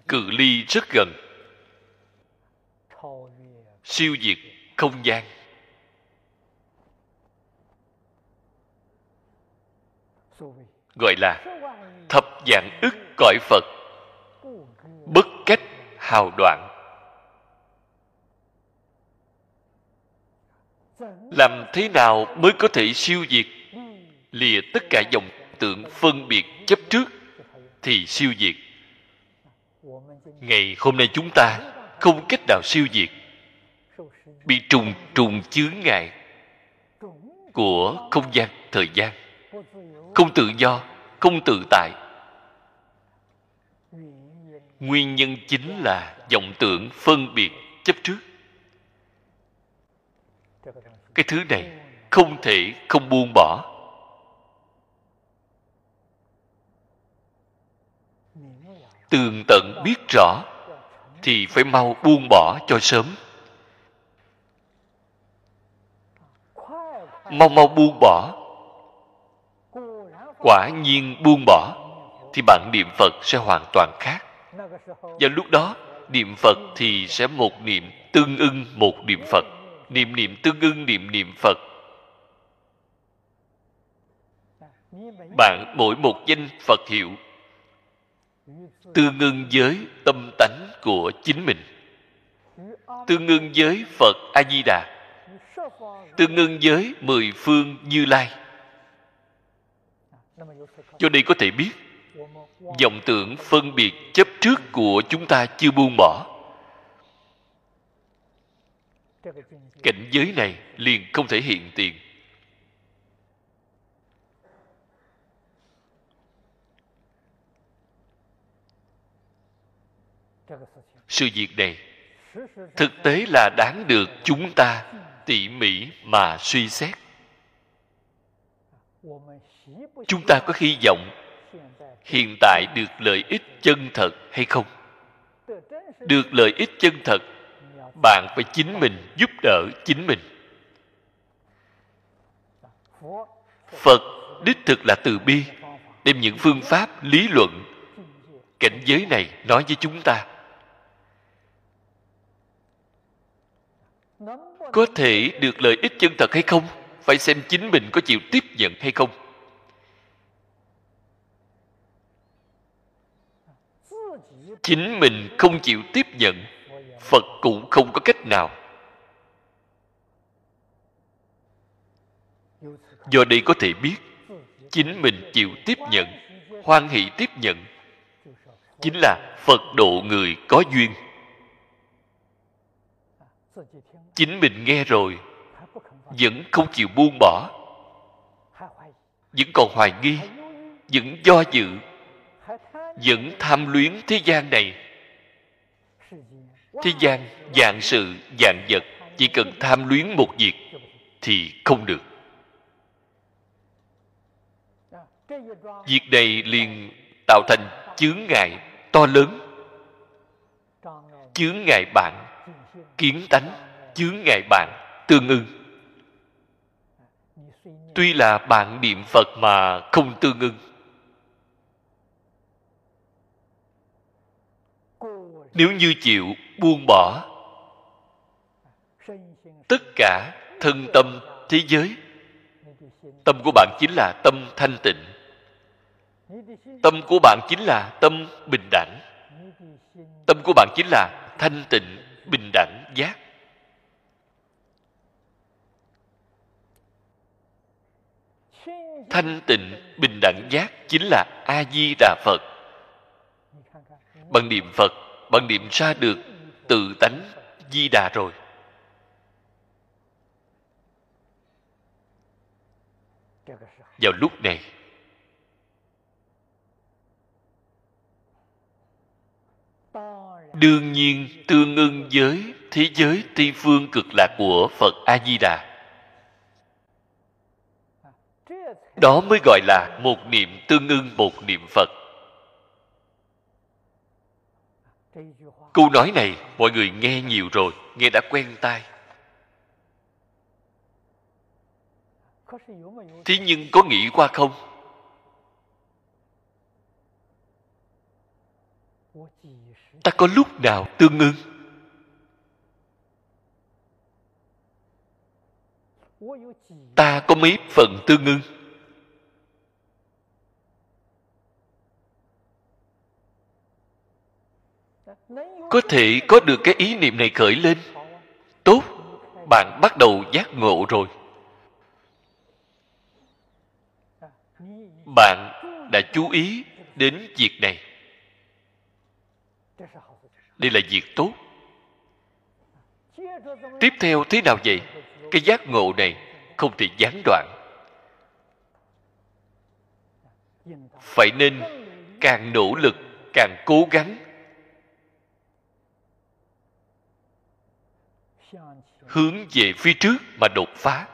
cự ly rất gần. Siêu diệt không gian. Gọi là thập dạng ức cõi phật. Bất cách hào đoạn. Làm thế nào mới có thể siêu diệt lìa tất cả dòng tượng phân biệt chấp trước thì siêu diệt ngày hôm nay chúng ta không cách nào siêu diệt. Bị trùng trùng chướng ngại của không gian, thời gian. Không tự do, không tự tại. Nguyên nhân chính là vọng tưởng phân biệt chấp trước. Cái thứ này không thể không buông bỏ. Tường tận biết rõ, thì phải mau buông bỏ cho sớm. Mau mau buông bỏ. Quả nhiên buông bỏ, thì bạn niệm phật sẽ hoàn toàn khác. Vào lúc đó, niệm phật thì sẽ một niệm tương ưng một niệm phật. Niệm niệm tương ưng, niệm niệm phật. Bạn mỗi một danh phật hiệu tương ưng với tâm tánh của chính mình. Tương ưng với phật a di đà tương ưng với mười phương như lai. Cho đây có thể biết, vọng tưởng phân biệt chấp trước của chúng ta chưa buông bỏ. Cảnh giới này liền không thể hiện tiền. Sự việc này thực tế là đáng được chúng ta tỉ mỉ mà suy xét. Chúng ta có hy vọng hiện tại được lợi ích chân thật hay không? Được lợi ích chân thật bạn phải chính mình giúp đỡ chính mình. Phật đích thực là từ bi đem những phương pháp lý luận cảnh giới này nói với chúng ta có thể được lợi ích chân thật hay không? Phải xem chính mình có chịu tiếp nhận hay không. Chính mình không chịu tiếp nhận, phật cũng không có cách nào. Do đây có thể biết, chính mình chịu tiếp nhận, hoan hỷ tiếp nhận, chính là phật độ người có duyên chính mình nghe rồi, vẫn không chịu buông bỏ, vẫn còn hoài nghi, vẫn do dự, vẫn tham luyến thế gian này. Thế gian dạng sự dạng vật, chỉ cần tham luyến một việc thì không được. Việc này liền tạo thành chướng ngại to lớn, chướng ngại bạn, kiến tánh chướng ngại bạn, tương ưng. Tuy là bạn niệm phật mà không tương ưng. Nếu như chịu, buông bỏ. Tất cả thân tâm thế giới. Tâm của bạn chính là tâm thanh tịnh. Tâm của bạn chính là tâm bình đẳng. Tâm của bạn chính là thanh tịnh, bình đẳng, giác. Thanh tịnh, bình đẳng giác chính là a di đà phật. Bằng niệm phật, bằng niệm ra được, tự tánh di đà rồi. Vào lúc này, đương nhiên tương ưng với thế giới tây phương cực lạc của phật a di đà. Đó mới gọi là một niệm tương ưng, một niệm phật. Câu nói này mọi người nghe nhiều rồi, nghe đã quen tai. Thế nhưng có nghĩ qua không? Ta có lúc nào tương ưng? Ta có mấy phần tương ưng? Có thể có được cái ý niệm này khởi lên. Tốt, bạn bắt đầu giác ngộ rồi. Bạn đã chú ý đến việc này. Đây là việc tốt. Tiếp theo thế nào vậy? Cái giác ngộ này không thể gián đoạn. Phải nên càng nỗ lực, càng cố gắng hướng về phía trước mà đột phá.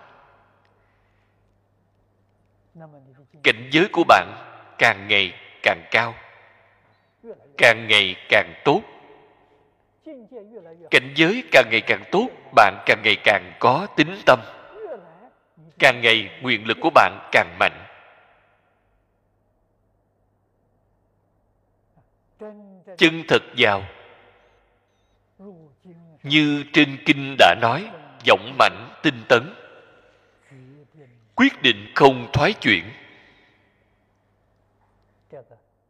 Cảnh giới của bạn càng ngày càng cao, càng ngày càng tốt. Cảnh giới càng ngày càng tốt, bạn càng ngày càng có tính tâm. Càng ngày nguyện lực của bạn càng mạnh. Chân thật vào như trên kinh đã nói, giọng mạnh tinh tấn. Quyết định không thoái chuyển.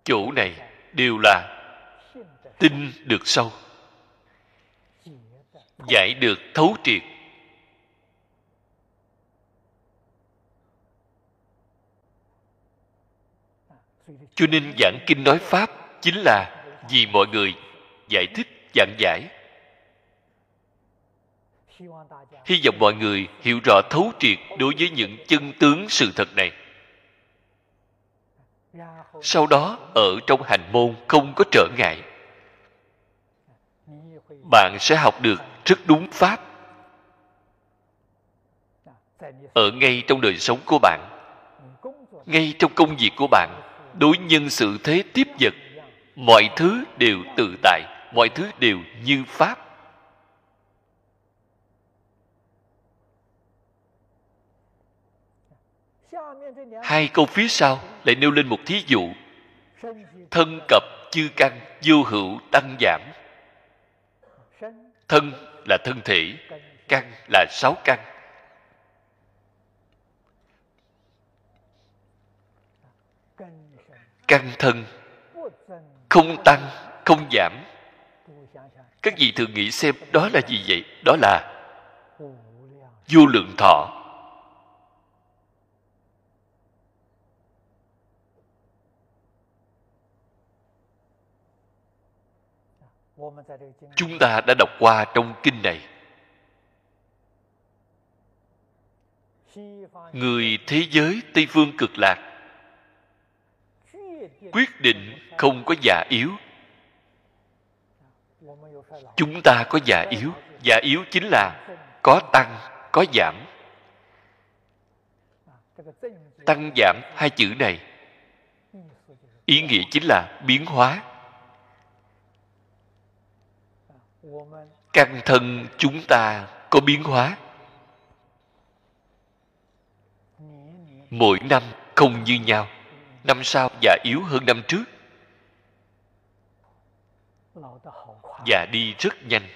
Chỗ này đều là tin được sâu giải được thấu triệt. Cho nên giảng kinh nói pháp chính là vì mọi người giải thích giảng giải hy vọng mọi người hiểu rõ thấu triệt đối với những chân tướng sự thật này. Sau đó, ở trong hành môn không có trở ngại. Bạn sẽ học được rất đúng pháp. Ở ngay trong đời sống của bạn, ngay trong công việc của bạn, đối nhân sự thế tiếp vật, mọi thứ đều tự tại, mọi thứ đều như pháp. Hai câu phía sau lại nêu lên một thí dụ. Thân cập chư căn vô hữu tăng giảm. Thân là thân thể, căn là sáu căn. Căn thân không tăng, không giảm. Các vị thường nghĩ xem đó là gì vậy? Đó là vô lượng thọ. Chúng ta đã đọc qua trong kinh này. Người thế giới tây phương cực lạc quyết định không có già yếu. Chúng ta có già yếu. Già yếu chính là có tăng, có giảm. Tăng, giảm, hai chữ này. Ý nghĩa chính là biến hóa. Căn thân chúng ta có biến hóa. Mỗi năm không như nhau, năm sau già yếu hơn năm trước. Già đi rất nhanh.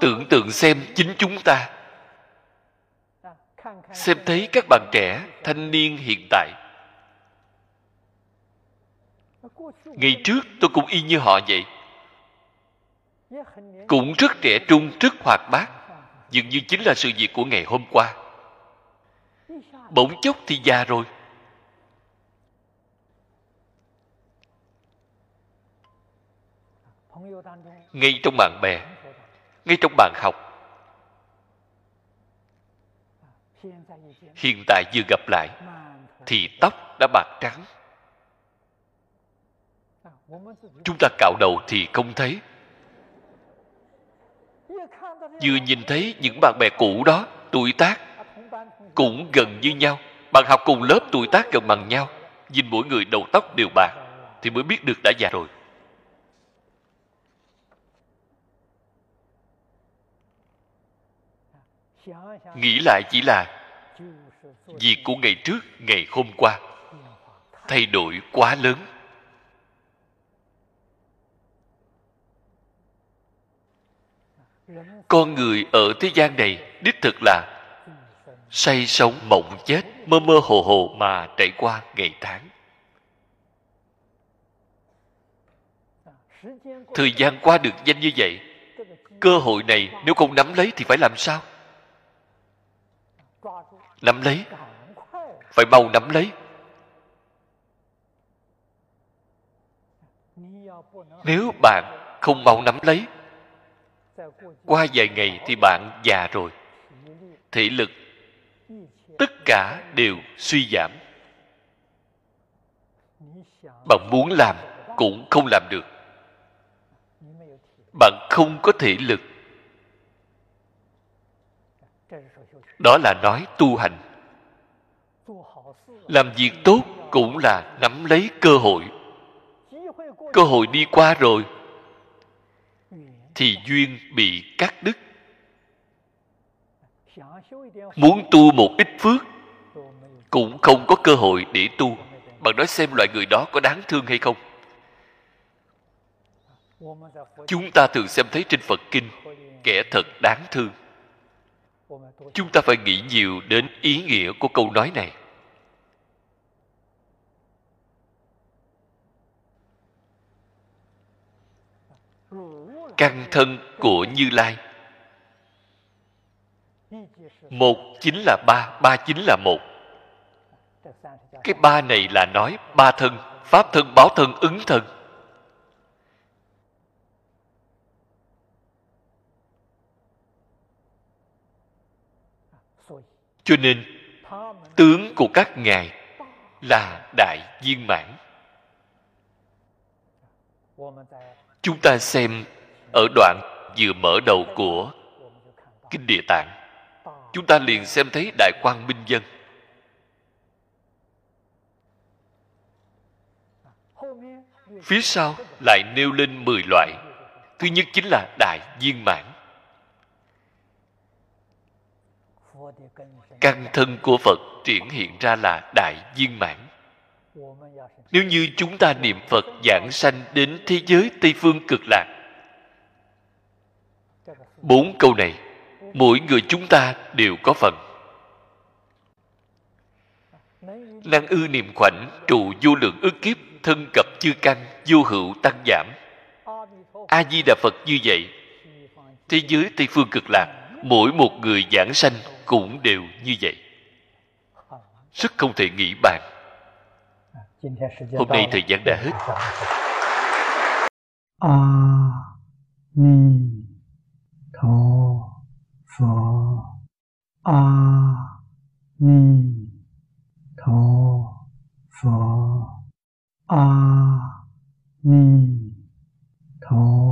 Tưởng tượng xem chính chúng ta xem thấy các bạn trẻ, thanh niên hiện tại. Ngày trước tôi cũng y như họ vậy. Cũng rất trẻ trung, rất hoạt bát. Dường như chính là sự việc của ngày hôm qua. Bỗng chốc thì già rồi. Ngay trong bạn bè, ngay trong bạn học hiện tại vừa gặp lại, thì tóc đã bạc trắng. Chúng ta cạo đầu thì không thấy. Vừa nhìn thấy những bạn bè cũ đó, tuổi tác cũng gần như nhau. Bạn học cùng lớp tuổi tác gần bằng nhau. Nhìn mỗi người đầu tóc đều bạc thì mới biết được đã già rồi. Nghĩ lại chỉ là việc của ngày trước, ngày hôm qua. Thay đổi quá lớn. Con người ở thế gian này, đích thực là say sống mộng chết, mơ mơ hồ hồ mà trải qua ngày tháng. Thời gian qua được nhanh như vậy. Cơ hội này nếu không nắm lấy thì phải làm sao? Nắm lấy. Phải mau nắm lấy. Nếu bạn không mau nắm lấy, qua vài ngày thì bạn già rồi. Thể lực, tất cả đều suy giảm. Bạn muốn làm cũng không làm được. Bạn không có thể lực. Đó là nói tu hành. Làm việc tốt cũng là nắm lấy cơ hội. Cơ hội đi qua rồi, thì duyên bị cắt đứt. Muốn tu một ít phước, cũng không có cơ hội để tu. Bạn nói xem loại người đó có đáng thương hay không? Chúng ta thường xem thấy trên phật kinh, kẻ thật đáng thương chúng ta phải nghĩ nhiều đến ý nghĩa của câu nói này. Căn thân của như lai. Một chính là ba ba chính là một. Cái ba này là nói ba thân, pháp thân, báo thân, ứng thân. Cho nên, tướng của các ngài là đại viên mãn. Chúng ta xem ở đoạn vừa mở đầu của kinh địa tạng. Chúng ta liền xem thấy đại quang minh dân. Phía sau lại nêu lên 10 loại. Thứ nhất chính là đại viên mãn. Căn thân của phật triển hiện ra là đại viên mãn. Nếu như chúng ta niệm phật giảng sanh đến thế giới tây phương cực lạc, bốn câu này, mỗi người chúng ta đều có phần. Năng ư niệm khoảnh, trụ vô lượng ức kiếp, thân cập chư căn, vô hữu tăng giảm. A di đà phật như vậy. Thế giới tây phương cực lạc, mỗi một người giảng sanh cũng đều như vậy. Rất không thể nghĩ bàn. Hôm nay thời gian đã hết.
A ni tho pho. A ni tho pho. A ni tho